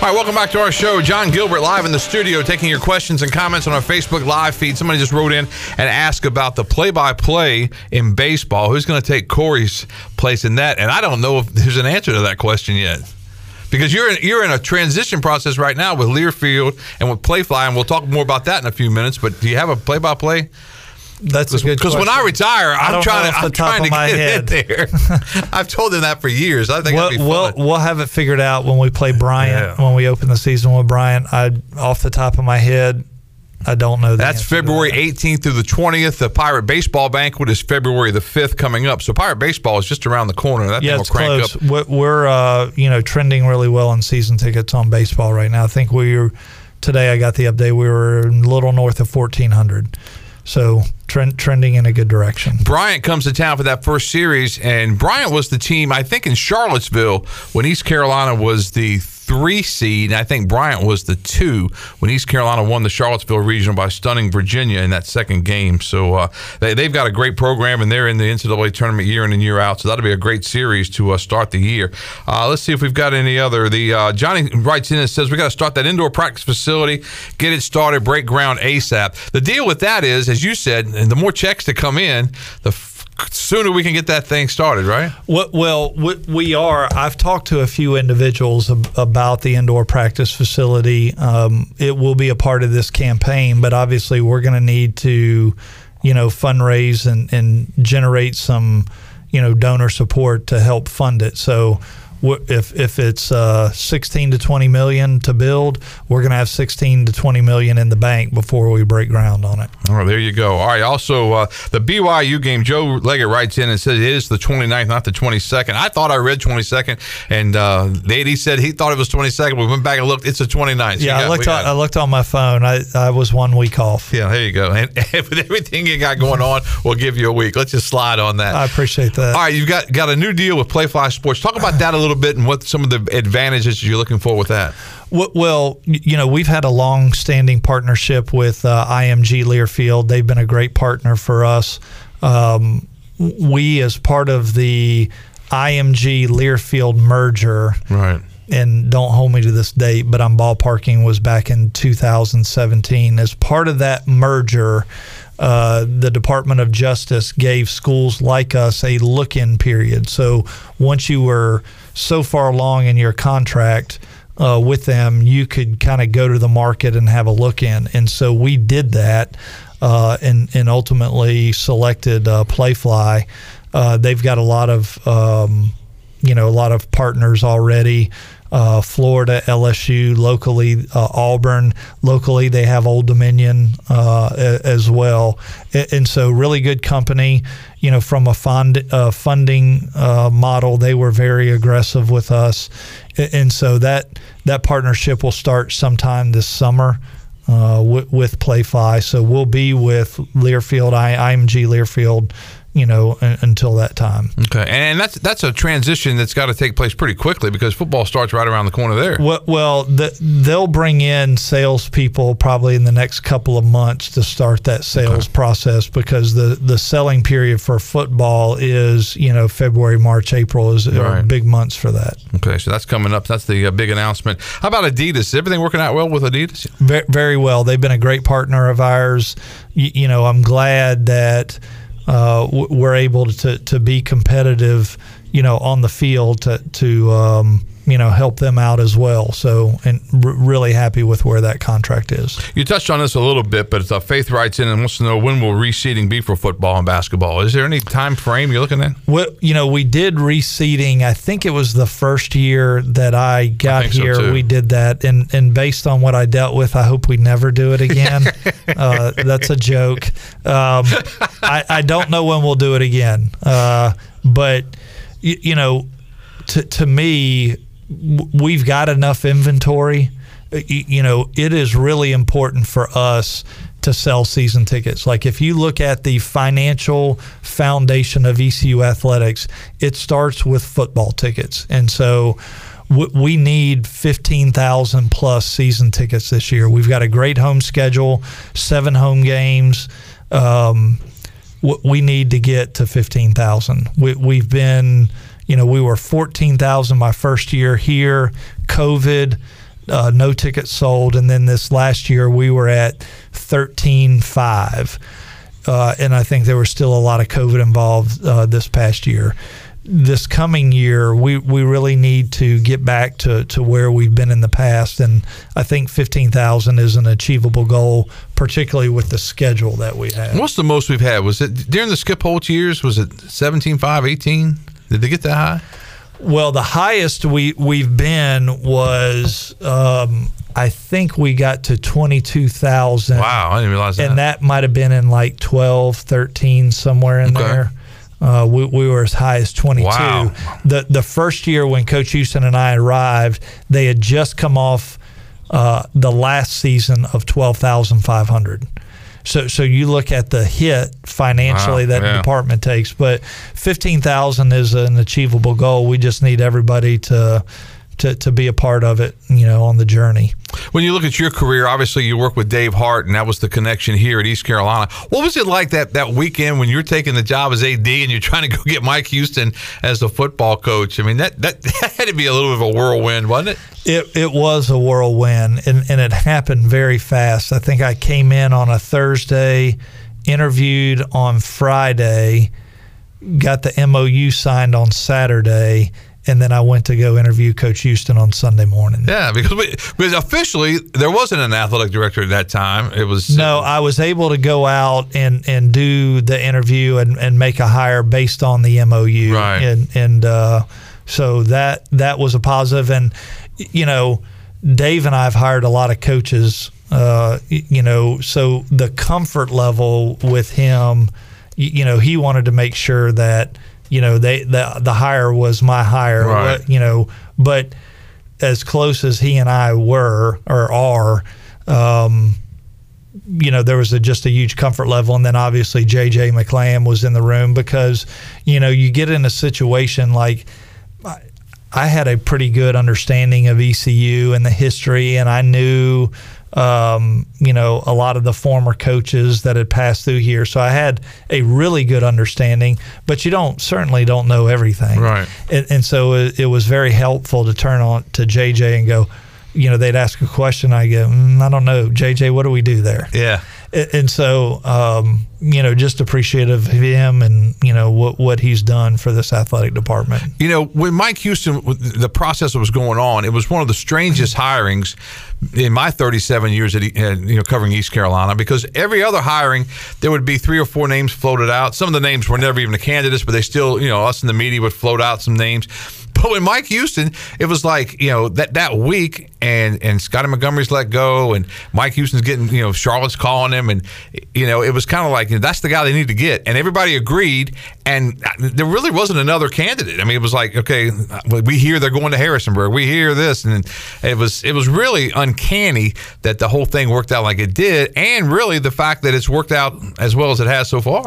All right, welcome back to our show. Jon Gilbert live in the studio taking your questions and comments on our Facebook live feed. Somebody just wrote in and asked about the play by play in baseball. Who's going to take Corey's place in that? And I don't know if there's an answer to that question yet. Because you're in, you're in a transition process right now with Learfield and with Playfly, and we'll talk more about that in a few minutes. But do you have a play by play? That's a good because when I retire, I I'm don't trying to I'm top trying of to my get head. in there. I've told them that for years. I think we'll, we'll, we'll have it figured out when we play Bryant when we open the season with Bryant. I off the top of my head, I don't know. That's February 18th through the 20th. The Pirate Baseball Banquet is February the 5th coming up. So Pirate Baseball is just around the corner. That yeah, thing will it's crank close. up. We're, uh, you know trending really well on season tickets on baseball right now. I think we were today. I got the update. We were a little north of fourteen hundred, so trend, trending in a good direction. Bryant comes to town for that first series, and Bryant was the team, I think, in Charlottesville when East Carolina was the three seed. And I think Bryant was the two when East Carolina won the Charlottesville regional by stunning Virginia in that second game. So uh, they, they've got a great program, and they're in the NCAA tournament year in and year out. So that'll be a great series to uh, start the year. Uh, let's see if we've got any other. The uh, Johnny writes in and says we got to start that indoor practice facility, get it started, break ground ASAP. The deal with that is, as you said, and the more checks that come in, the sooner we can get that thing started, right? Well, we, are. I've talked to a few individuals about the indoor practice facility. Um, it will be a part of this campaign, but obviously we're going to need to, you know, fundraise and, and generate some, you know, donor support to help fund it. So. If if it's uh, 16 to 20 million to build, we're going to have 16 to 20 million in the bank before we break ground on it. All right, there you go. All right. Also, uh, the BYU game, Joe Leggett writes in and says it is the 29th, not the 22nd. I thought I read 22nd, and uh, AD said he thought it was 22nd. We went back and looked. It's the 29th. So Yeah, you I looked on, I looked on my phone. I, I was one week off. yeah, there you go. And, and with everything you got going on, we'll give you a week. Let's just slide on that. I appreciate that. All right, you've got got a new deal with Playfly Sports. Talk about that a little bit and what some of the advantages you're looking for with that. Well, you know, we've had a long-standing partnership with uh, IMG Learfield. They've been a great partner for us. Um, we, as part of the IMG Learfield merger, Right. and don't hold me to this date, but I'm ballparking was back in 2017. As part of that merger, uh, the Department of Justice gave schools like us a look in period. So once you were so far along in your contract, uh, with them, you could kind of go to the market and have a look in. And so we did that uh, and, and ultimately selected uh, Playfly. Uh, they've got a lot of, um, you know, a lot of partners already. Uh, Florida, LSU, locally, uh, Auburn, locally, they have Old Dominion uh, as well. And so, really good company. You know, from a fund, uh, funding uh, model, they were very aggressive with us. And so, that, that partnership will start sometime this summer uh, with, with Playfly. So, we'll be with Learfield, I, IMG Learfield, you know, until that time. Okay, and that's that's a transition that's got to take place pretty quickly because football starts right around the corner there. Well, well the, they'll bring in salespeople probably in the next couple of months to start that sales process because the, the selling period for football is you know February, March, April is Right. big months for that. Okay, so that's coming up. That's the uh, big announcement. How about Adidas? Is everything working out well with Adidas? Very, very well. They've been a great partner of ours. You, you know, I'm glad that uh, we're able to to be competitive. You know, on the field to to um, you know help them out as well. So, and r- really happy with where that contract is. You touched on this a little bit, but uh, Faith writes in and wants to know when will reseeding be for football and basketball? Is there any time frame you're looking at? Well, you know, we did reseeding. I think it was the first year that I got so, here. too. we did that, and and based on what I dealt with, I hope we never do it again. uh, that's a joke. Um, I, I don't know when we'll do it again, uh, but you, you know, to to me, we've got enough inventory. You know, it is really important for us to sell season tickets. Like if you look at the financial foundation of ECU athletics, it starts with football tickets, and so we need 15,000 plus season tickets this year. We've got a great home schedule, seven home games. Um, we need to get to 15,000. We, we've been, you know, we were 14,000 my first year here. COVID uh, no tickets sold, and then this last year we were at thirteen five, uh, and I think there was still a lot of COVID involved uh, this past year. This coming year, we, we really need to get back to, to where we've been in the past, and I think fifteen thousand is an achievable goal, particularly with the schedule that we have. What's the most we've had? Was it during the Skip Holtz years? Was it 17, 5, 18? Did they get that high? Well, the highest we we've been was um, I think we got to twenty two thousand. Wow, I didn't realize that. And that might have been in like 12, 13, somewhere in Okay. there. Uh, we, we were as high as 22. Wow. The the first year when Coach Houston and I arrived, they had just come off uh, the last season of 12,500. So so you look at the hit financially Wow, that yeah. the department takes, but 15,000 is an achievable goal. We just need everybody to to, to be a part of it, you know, on the journey. When you look at your career, obviously you work with Dave Hart, and that was the connection here at East Carolina. What was it like that that weekend when you're taking the job as AD and you're trying to go get Mike Houston as the football coach? I mean, that that, that had to be a little bit of a whirlwind, wasn't it? It it was a whirlwind, and, and it happened very fast. I think I came in on a Thursday, interviewed on Friday, got the MOU signed on Saturday, and then I went to go interview Coach Houston on Sunday morning. Yeah, because we, because officially there wasn't an athletic director at that time. It was No, I was able to go out and, and do the interview and, and make a hire based on the MOU. Right. And and uh, so that that was a positive. And you know, Dave and I have hired a lot of coaches. Uh, you know, so the comfort level with him, y- you know, he wanted to make sure that you know they the the hire was my hire. Right. You know, but as close as he and I were or are. Um, you know, there was a, just a huge comfort level. And then obviously JJ McLean was in the room because, you know, you get in a situation like I had a pretty good understanding of ECU and the history, and I knew, um, you know, a lot of the former coaches that had passed through here. So I had a really good understanding, but you don't certainly don't know everything. Right. And, and so it, it was very helpful to turn on to JJ and go, you know, they'd ask a question. I go, mm, I don't know, JJ, what do we do there? Yeah. And and so, um, you know, just appreciative of him and you know what what he's done for this athletic department. You know, when Mike Houston, the process was going on, it was one of the strangest hirings in my 37 years at, you know covering East Carolina because every other hiring there would be three or four names floated out. Some of the names were never even the candidates, but they still, you know, us in the media would float out some names. But when Mike Houston, it was like you know that that week, and and Scottie Montgomery's let go, and Mike Houston's getting you know Charlotte's calling him, and you know it was kind of like that's the guy they need to get, and everybody agreed, and there really wasn't another candidate. I mean, it was like okay, we hear they're going to Harrisonburg, we hear this, and it was it was really uncanny that the whole thing worked out like it did, and really the fact that it's worked out as well as it has so far.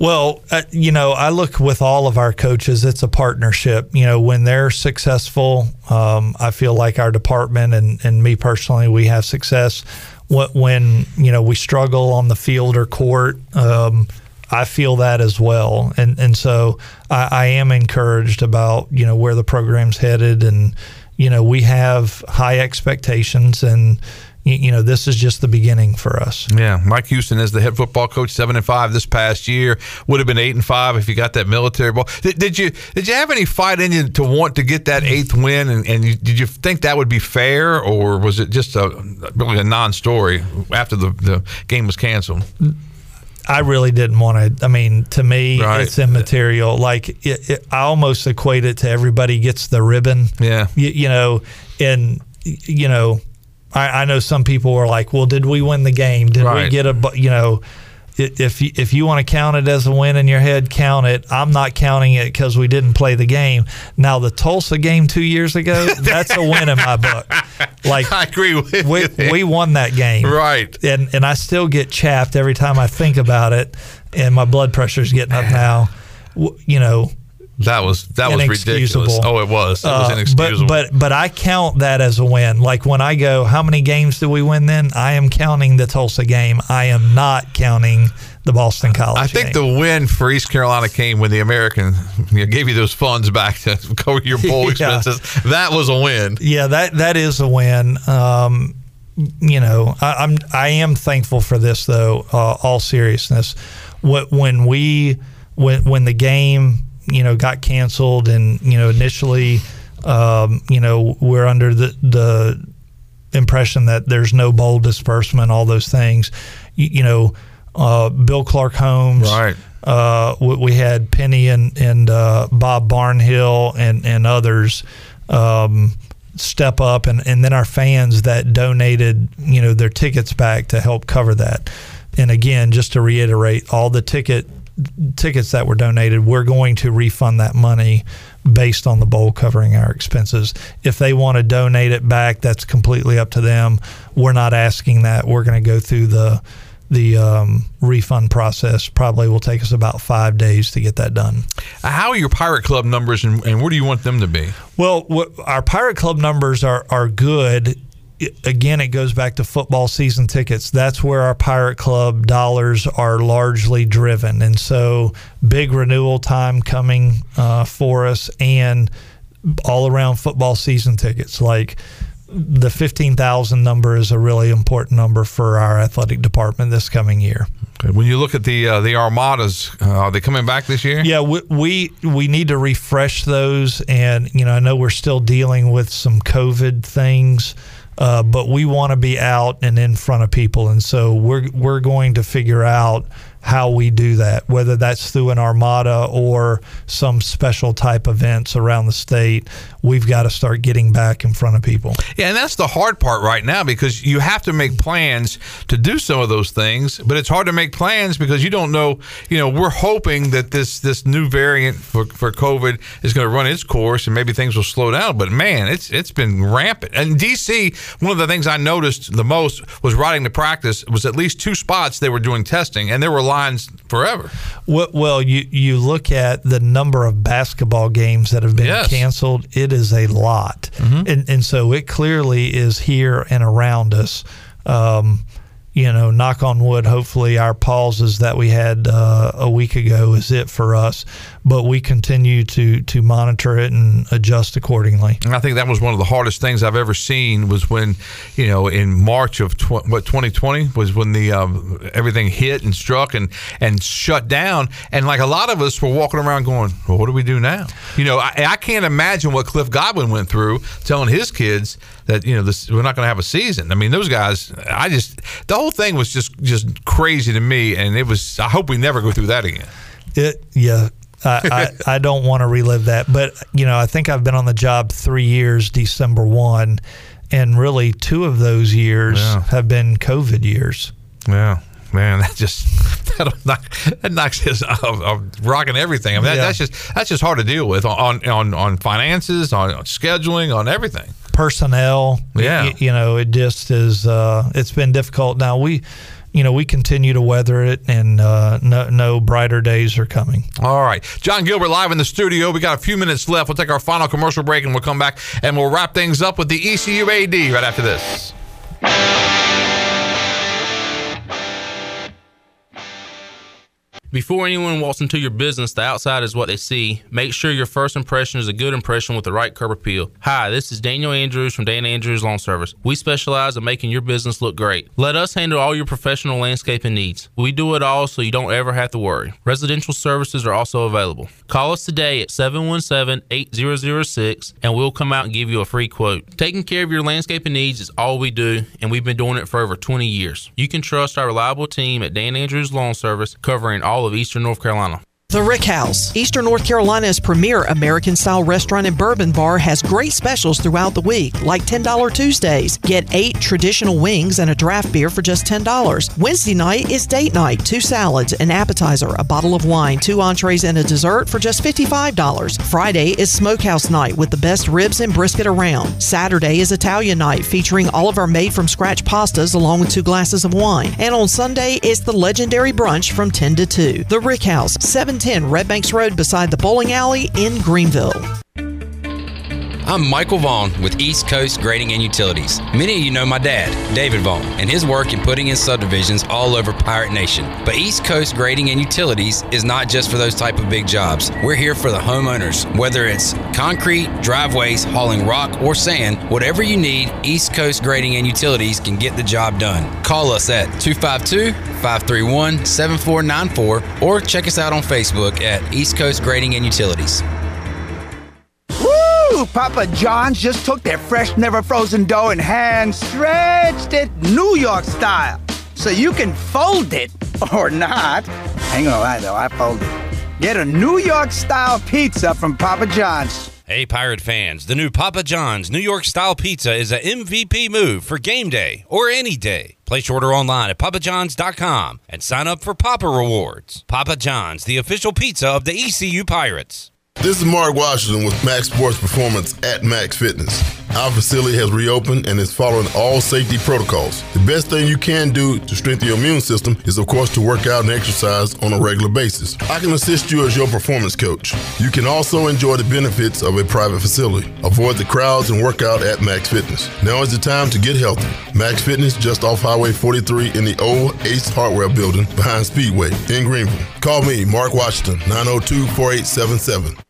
Well, uh, you know, I look with all of our coaches, it's a partnership. You know, when they're successful, um, I feel like our department and, and me personally, we have success. When, when, you know, we struggle on the field or court, um, I feel that as well. And, and so I, I am encouraged about, you know, where the program's headed. And, you know, we have high expectations and, you know, this is just the beginning for us. Yeah, Mike Houston is the head football coach, seven and five this past year. Would have been eight and five if you got that military ball. Did, did you did you have any fight in you to want to get that eighth win? And, and you, did you think that would be fair, or was it just a really a non-story after the, the game was canceled? I really didn't want to. I mean, to me, Right. it's immaterial. Like it, it, I almost equate it to everybody gets the ribbon. Yeah. You, you know, and you know, I, I know some people were like, "Well, did we win the game? Did we get a?" You know, if you, if you want to count it as a win in your head, count it. I'm not counting it because we didn't play the game. Now, the Tulsa game two years ago, that's a win in my book. Like I agree with we, you. we won that game, Right. And and I still get chapped every time I think about it, and my blood pressure's getting up now. You know, That was that was ridiculous. Oh, it was. It was Uh, inexcusable. But but but I count that as a win. Like when I go, how many games do we win? Then I am counting the Tulsa game. I am not counting the Boston College. I think game. the win for East Carolina came when the American you know, gave you those funds back to cover your bowl Yeah. expenses. That was a win. Yeah, that that is a win. Um, you know, I, I'm I am thankful for this though. Uh, all seriousness, what when we when when the game you know got canceled and you know initially um, you know we're under the the impression that there's no bowl disbursement, all those things. You, you know, uh, Bill Clark Homes, right? Uh, we, we had Penny and and uh, Bob Barnhill and and others. Um, step up and, and then our fans that donated you know their tickets back to help cover that and again just to reiterate all the ticket tickets that were donated we're going to refund that money based on the bowl covering our expenses if they want to donate it back that's completely up to them we're not asking that we're going to go through the the um, refund process probably will take us about five days to get that done How are your Pirate Club numbers, and, and where do you want them to be? well, what, our Pirate Club numbers are are good. Again, it goes back to football season tickets. That's where our Pirate Club dollars are largely driven, and so big renewal time coming uh, for us, and all around football season tickets. Like the fifteen thousand number is a really important number for our athletic department this coming year. Okay. When you look at the uh, the Armadas, uh, are they coming back this year? Yeah, we, we we need to refresh those, and you know I know we're still dealing with some COVID things, uh, but we want to be out and in front of people, and so we're we're going to figure out how we do that, whether that's through an armada or some special type events around the state. We've got to start getting back in front of people. Yeah, and that's the hard part right now because you have to make plans to do some of those things, but it's hard to make plans because you don't know. You know, we're hoping that this this new variant for, for COVID is going to run its course and maybe things will slow down. But man, it's it's been rampant. And DC, one of the things I noticed the most was riding to practice was at least two spots they were doing testing, and there were lines forever. Well, well, you you look at the number of basketball games that have been Yes. canceled. It is a lot, and and so it clearly is here and around us. Um, you know, knock on wood. Hopefully, our pauses that we had uh, a week ago is it for us, but we continue to to monitor it and adjust accordingly. And I think that was one of the hardest things I've ever seen was when, you know, in March of tw- what 2020 was when the um, everything hit and struck and and shut down, and like a lot of us were walking around going, well, what do we do now? You know, I, I can't imagine what Cliff Godwin went through telling his kids that you know this we're not going to have a season. I mean, those guys, I just the whole thing was just just crazy to me, and it was. I hope we never go through that again. It yeah. I, I, I don't want to relive that, but you know I think I've been on the job three years, December one, and really two of those years Yeah. have been COVID years. Yeah, man, that just that, knock, that knocks his uh, uh, rocking everything. I mean, that, Yeah. that's just that's just hard to deal with on on on finances, on, on scheduling, on everything. personnel. Yeah. y- you know, it just is. Uh, it's been difficult. Now we, you know, we continue to weather it, and uh, no, no brighter days are coming. All right, Jon Gilbert live in the studio. We got a few minutes left. We'll take our final commercial break, and we'll come back and we'll wrap things up with the ECU AD right after this. Before anyone walks into your business, the outside is what they see. Make sure your first impression is a good impression with the right curb appeal. Hi, this is Daniel Andrews from Dan Andrews Lawn Service. We specialize in making your business look great. Let us handle all your professional landscaping needs. We do it all so you don't ever have to worry. Residential services are also available. Call us today at 717-8006 and we'll come out and give you a free quote. Taking care of your landscaping needs is all we do and we've been doing it for over 20 years. You can trust our reliable team at Dan Andrews Lawn Service covering all of Eastern North Carolina. The Rick House, Eastern North Carolina's premier American style restaurant and bourbon bar, has great specials throughout the week, like $10 Tuesdays. Get eight traditional wings and a draft beer for just $10. Wednesday night is date night, two salads, an appetizer, a bottle of wine, two entrees, and a dessert for just $55. Friday is smokehouse night with the best ribs and brisket around. Saturday is Italian night featuring all of our made from scratch pastas along with two glasses of wine. And on Sunday is the legendary brunch from 10 to 2. The Rick House, 710 Red Banks Road beside the bowling alley in Greenville. I'm Michael Vaughn with East Coast Grading and Utilities. Many of you know my dad, David Vaughn, and his work in putting in subdivisions all over Pirate Nation. But East Coast Grading and Utilities is not just for those type of big jobs. We're here for the homeowners. Whether it's concrete, driveways, hauling rock, or sand, whatever you need, East Coast Grading and Utilities can get the job done. Call us at 252 531 7494 or check us out on Facebook at East Coast Grading and Utilities. Papa John's just took their fresh, never frozen dough and hand stretched it New York style. So you can fold it or not. Hang on, I though, I fold it. Get a New York style pizza from Papa John's. Hey, Pirate fans, the new Papa John's New York style pizza is a MVP move for game day or any day. Place your order online at papajohns.com and sign up for Papa Rewards. Papa John's, the official pizza of the ECU Pirates. This is Mark Washington with Max Sports Performance at Max Fitness. Our facility has reopened and is following all safety protocols. The best thing you can do to strengthen your immune system is, of course, to work out and exercise on a regular basis. I can assist you as your performance coach. You can also enjoy the benefits of a private facility. Avoid the crowds and work out at Max Fitness. Now is the time to get healthy. Max Fitness, just off Highway 43 in the old Ace Hardware building behind Speedway in Greenville. Call me, Mark Washington, 902 4877.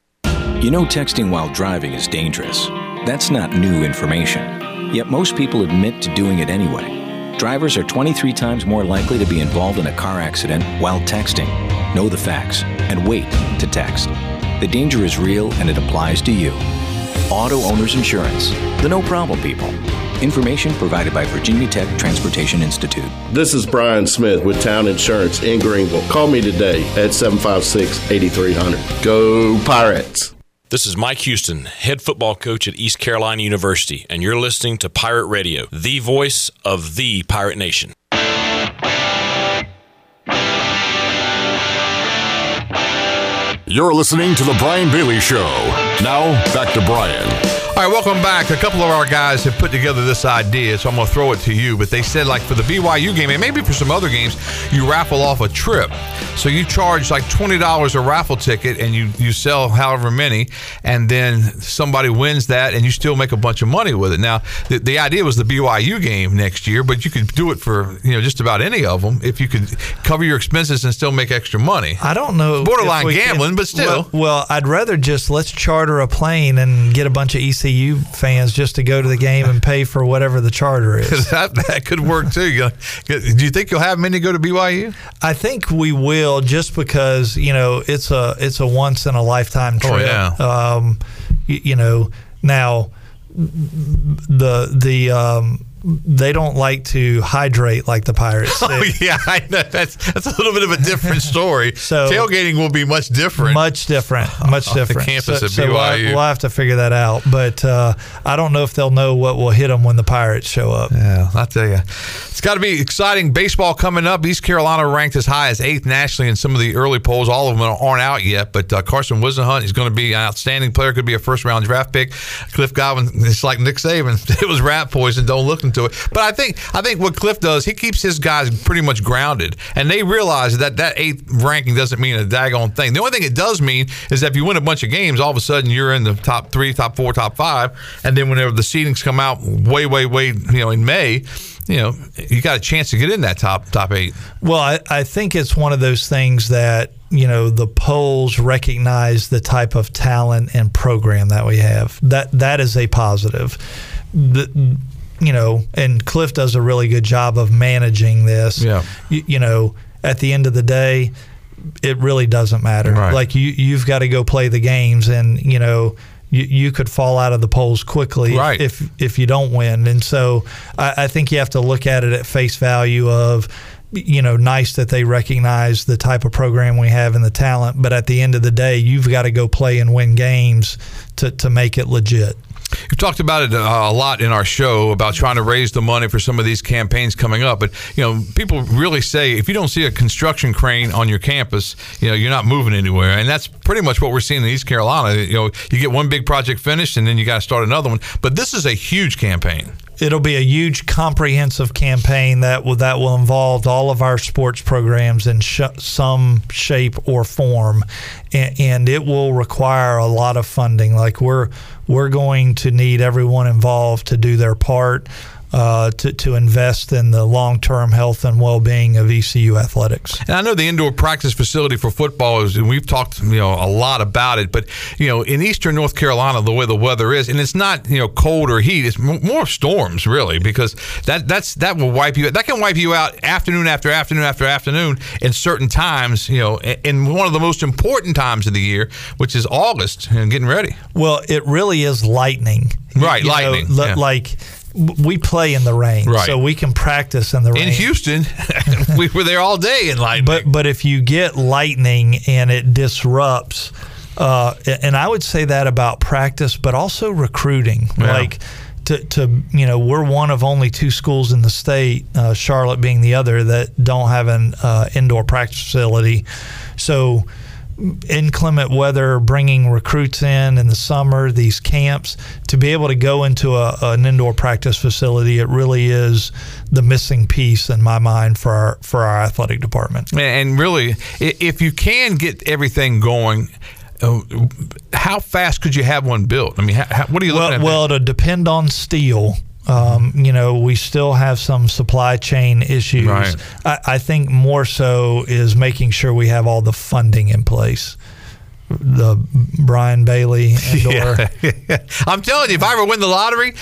You know, texting while driving is dangerous. That's not new information. Yet most people admit to doing it anyway. Drivers are 23 times more likely to be involved in a car accident while texting. Know the facts and wait to text. The danger is real and it applies to you. Auto Owners Insurance, the no problem people. Information provided by Virginia Tech Transportation Institute. This is Brian Smith with Town Insurance in Greenville. Call me today at 756 8300. Go Pirates! This is Mike Houston, head football coach at East Carolina University, and you're listening to Pirate Radio, the voice of the Pirate Nation. You're listening to The Brian Bailey Show. Now, back to Brian. All right, welcome back. A couple of our guys have put together this idea, so I'm going to throw it to you. But they said, like, for the BYU game, and maybe for some other games, you raffle off a trip. So you charge like $20 a raffle ticket and you, you sell however many, and then somebody wins that and you still make a bunch of money with it. Now, the, the idea was the BYU game next year, but you could do it for, you know, just about any of them if you could cover your expenses and still make extra money. I don't know. Borderline gambling, can- but still. Well, well, I'd rather just let's charter a plane and get a bunch of ECU fans just to go to the game and pay for whatever the charter is. that, that could work too. Do you think you'll have many go to BYU? I think we will just because you know it's a it's a once in a lifetime trip. Oh, yeah. Um, you, you know now the the um, they don't like to hydrate like the Pirates. Oh do. yeah, I know. That's that's a little bit of a different story. So- tailgating will be much different. Much different, much different. campus so, at so we'll, BYU. we'll have to figure that out. But uh, I don't know if they'll know what will hit them when the Pirates show up. Yeah, I'll tell you. It's got to be exciting baseball coming up. East Carolina ranked as high as eighth nationally in some of the early polls. All of them aren't out yet, but uh, Carson Whisenhunt is going to be an outstanding player. Could be a first round draft pick. Cliff Godwin, it's like Nick Saban. It was rat poison. Don't look into it. But I think I think what Cliff does, he keeps his guys pretty much grounded, and they realize that that eighth ranking doesn't mean a daggone thing. The only thing it does mean is that if you win a bunch of games, all of a sudden you're in the top three, top four, top five, and then whenever the seedings come out way, way, way, you know, in May, you know, you got a chance to get in that top top eight. Well, I, I think it's one of those things that you know the polls recognize the type of talent and program that we have. That that is a positive. The, you know, and Cliff does a really good job of managing this. Yeah. You, you know, at the end of the day, it really doesn't matter. Right. Like you, you've got to go play the games, and you know. You, you could fall out of the polls quickly Right. if if you don't win, and so I, I think you have to look at it at face value of you know, nice that they recognize the type of program we have and the talent, but at the end of the day, you've got to go play and win games to, to make it legit. We've talked about it uh, a lot in our show about trying to raise the money for some of these campaigns coming up. But you know, people really say if you don't see a construction crane on your campus, you know, you're not moving anywhere, and that's pretty much what we're seeing in East Carolina. You know, you get one big project finished, and then you got to start another one. But this is a huge campaign. It'll be a huge comprehensive campaign that will that will involve all of our sports programs in sh- some shape or form. And, and, it will require a lot of funding. Like we're we're going to need everyone involved to do their part uh, to, to invest in the long term health and well being of ECU athletics. And I know the indoor practice facility for football is, and we've talked you know a lot about it, but you know in eastern North Carolina the way the weather is, and it's not you know cold or heat, it's more storms really because that that's that will wipe you that can wipe you out afternoon after afternoon after afternoon in certain times you know in one of the most important times of the year, which is August and getting ready. Well, it really is lightning. Right, you lightning. Know, yeah. Like we play in the rain, right. so we can practice in the rain. In Houston, we were there all day in lightning. But but if you get lightning and it disrupts, uh, and I would say that about practice, but also recruiting, yeah. like. To, to, you know we're one of only two schools in the state uh, charlotte being the other that don't have an uh, indoor practice facility so inclement weather, bringing recruits in in the summer, these camps, to be able to go into a, an indoor practice facility, it really is the missing piece in my mind for our for our athletic department. And really, if you can get everything going. Uh, how fast could you have one built? I mean, how, what are you looking well, at? Well, it'll depend on steel. Um, you know, we still have some supply chain issues. Right. I, I, think more so is making sure we have all the funding in place the Brian Bailey yeah. I'm telling you, if I ever win the lottery,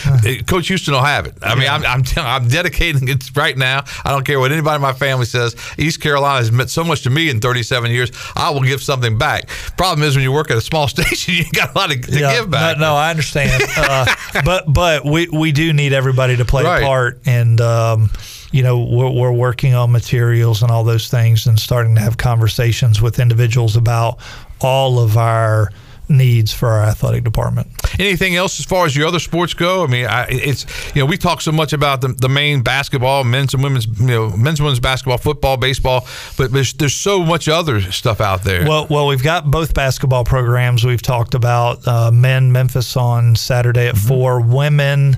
Coach Houston will have it. I mean, I'm I'm, t- I'm dedicating it right now. I don't care what anybody in my family says. East Carolina has meant so much to me in 37 years. I will give something back. Problem is, when you work at a small station, you got a lot to, to yeah, give back. No, no I understand. uh, but but we we do need everybody to play right. a part, and. Um, you know we're, we're, working on materials and all those things and starting to have conversations with individuals about all of our needs for our athletic department. Anything else as far as your other sports go? I mean, I, it's you know we talk so much about the, the main basketball, men's and women's, you know, men's and women's basketball, football, baseball, but there's there's so much other stuff out there. Well, well, we've got both basketball programs. We've talked about uh, men Memphis on Saturday at mm-hmm. four, women.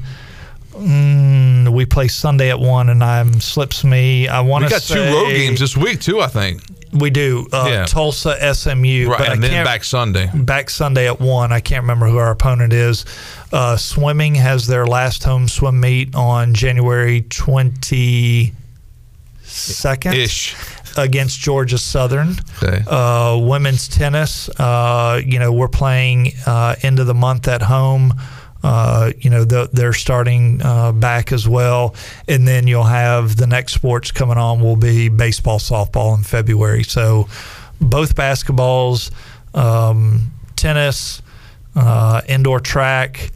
Mm, we play Sunday at one, and I'm slips me. I want to. We got two road games this week too. I think we do. Uh, yeah. Tulsa, SMU, right, and then back Sunday. Back Sunday at one. I can't remember who our opponent is. Uh, swimming has their last home swim meet on January twenty second ish against Georgia Southern. Okay. Uh, women's tennis. Uh, you know, we're playing uh, end of the month at home. Uh, you know, the, they're starting uh, back as well. And then you'll have the next sports coming on will be baseball, softball in February. So both basketballs, um, tennis, uh, indoor track,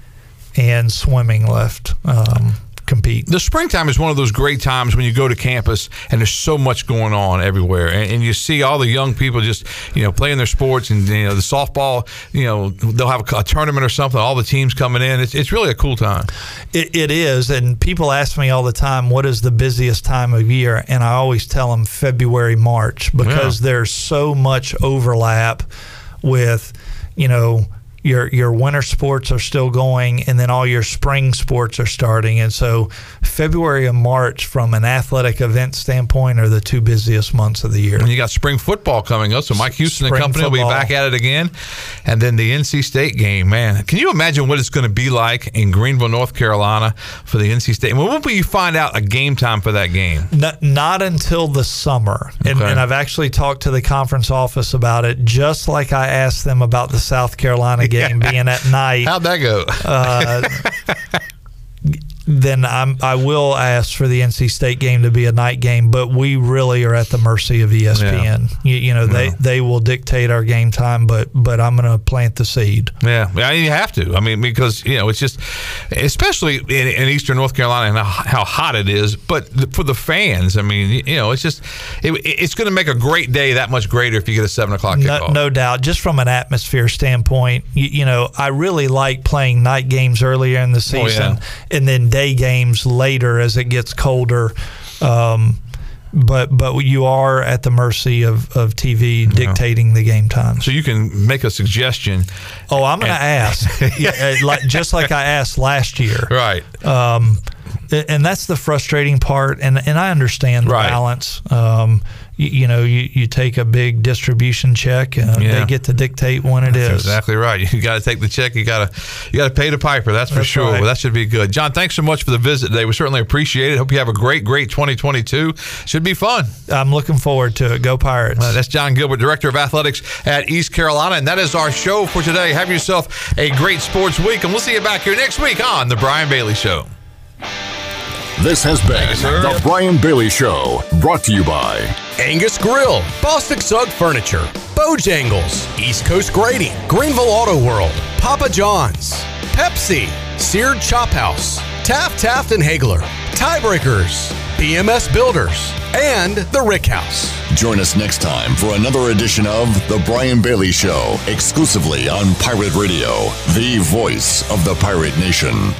and swimming left. Um, compete. The springtime is one of those great times when you go to campus and there's so much going on everywhere, and, and you see all the young people just you know playing their sports, and you know the softball. You know they'll have a, a tournament or something. All the teams coming in. It's it's really a cool time. It, it is, and people ask me all the time, what is the busiest time of year? And I always tell them February, March, because yeah. there's so much overlap with you know your your winter sports are still going, and then all your spring sports are starting. And so, February and March, from an athletic event standpoint, are the two busiest months of the year. And you got spring football coming up, so Mike Houston spring and company football. will be back at it again, and then the NC State game. Man, can you imagine what it's going to be like in Greenville, North Carolina, for the NC State? When will you find out a game time for that game? Not, not until the summer, and, okay. and I've actually talked to the conference office about it, just like I asked them about the South Carolina game being at night. How'd that go? Uh, then I'm, I will ask for the NC State game to be a night game, but we really are at the mercy of ESPN. Yeah. You, you, know, they, yeah. they will dictate our game time, but but I'm going to plant the seed. Yeah, I mean, you have to. I mean, because you know, it's just, especially in, in Eastern North Carolina and how, hot it is. But for the fans, I mean, you know, it's just, it, it's going to make a great day that much greater if you get a seven o'clock kickoff. No, no doubt. Just from an atmosphere standpoint, you, you, know, I really like playing night games earlier in the season, oh, yeah. and then day games later as it gets colder. Um, but but you are at the mercy of, of TV dictating yeah. the game time. So you can make a suggestion. Oh, I'm going to ask, yeah, uh, like just like I asked last year. Right. Um, and that's the frustrating part. And and I understand the balance. Um, you, you know, you, you take a big distribution check, uh, Yeah. they get to dictate when it is. That's exactly right. You got to take the check. You got to you got to pay the piper. That's for That's sure. right. Well, that should be good. Jon, thanks so much for the visit today. We certainly appreciate it. Hope you have a great, great 2022. Should be fun. I'm looking forward to it. Go Pirates. Uh, that's Jon Gilbert, Director of Athletics at East Carolina. And that is our show for today. Have yourself a great sports week. And we'll see you back here next week on The Brian Bailey Show. This has been the Brian Bailey Show, brought to you by Angus Grill, Bostic Sugg Furniture, Bojangles, East Coast Grading, Greenville Auto World, Papa John's, Pepsi, Seared Chop House, Taft Taft and Haigler, Tiebreakers, BMS Builders, and The Rick House. Join us next time for another edition of The Brian Bailey Show, exclusively on Pirate Radio, the voice of the pirate nation.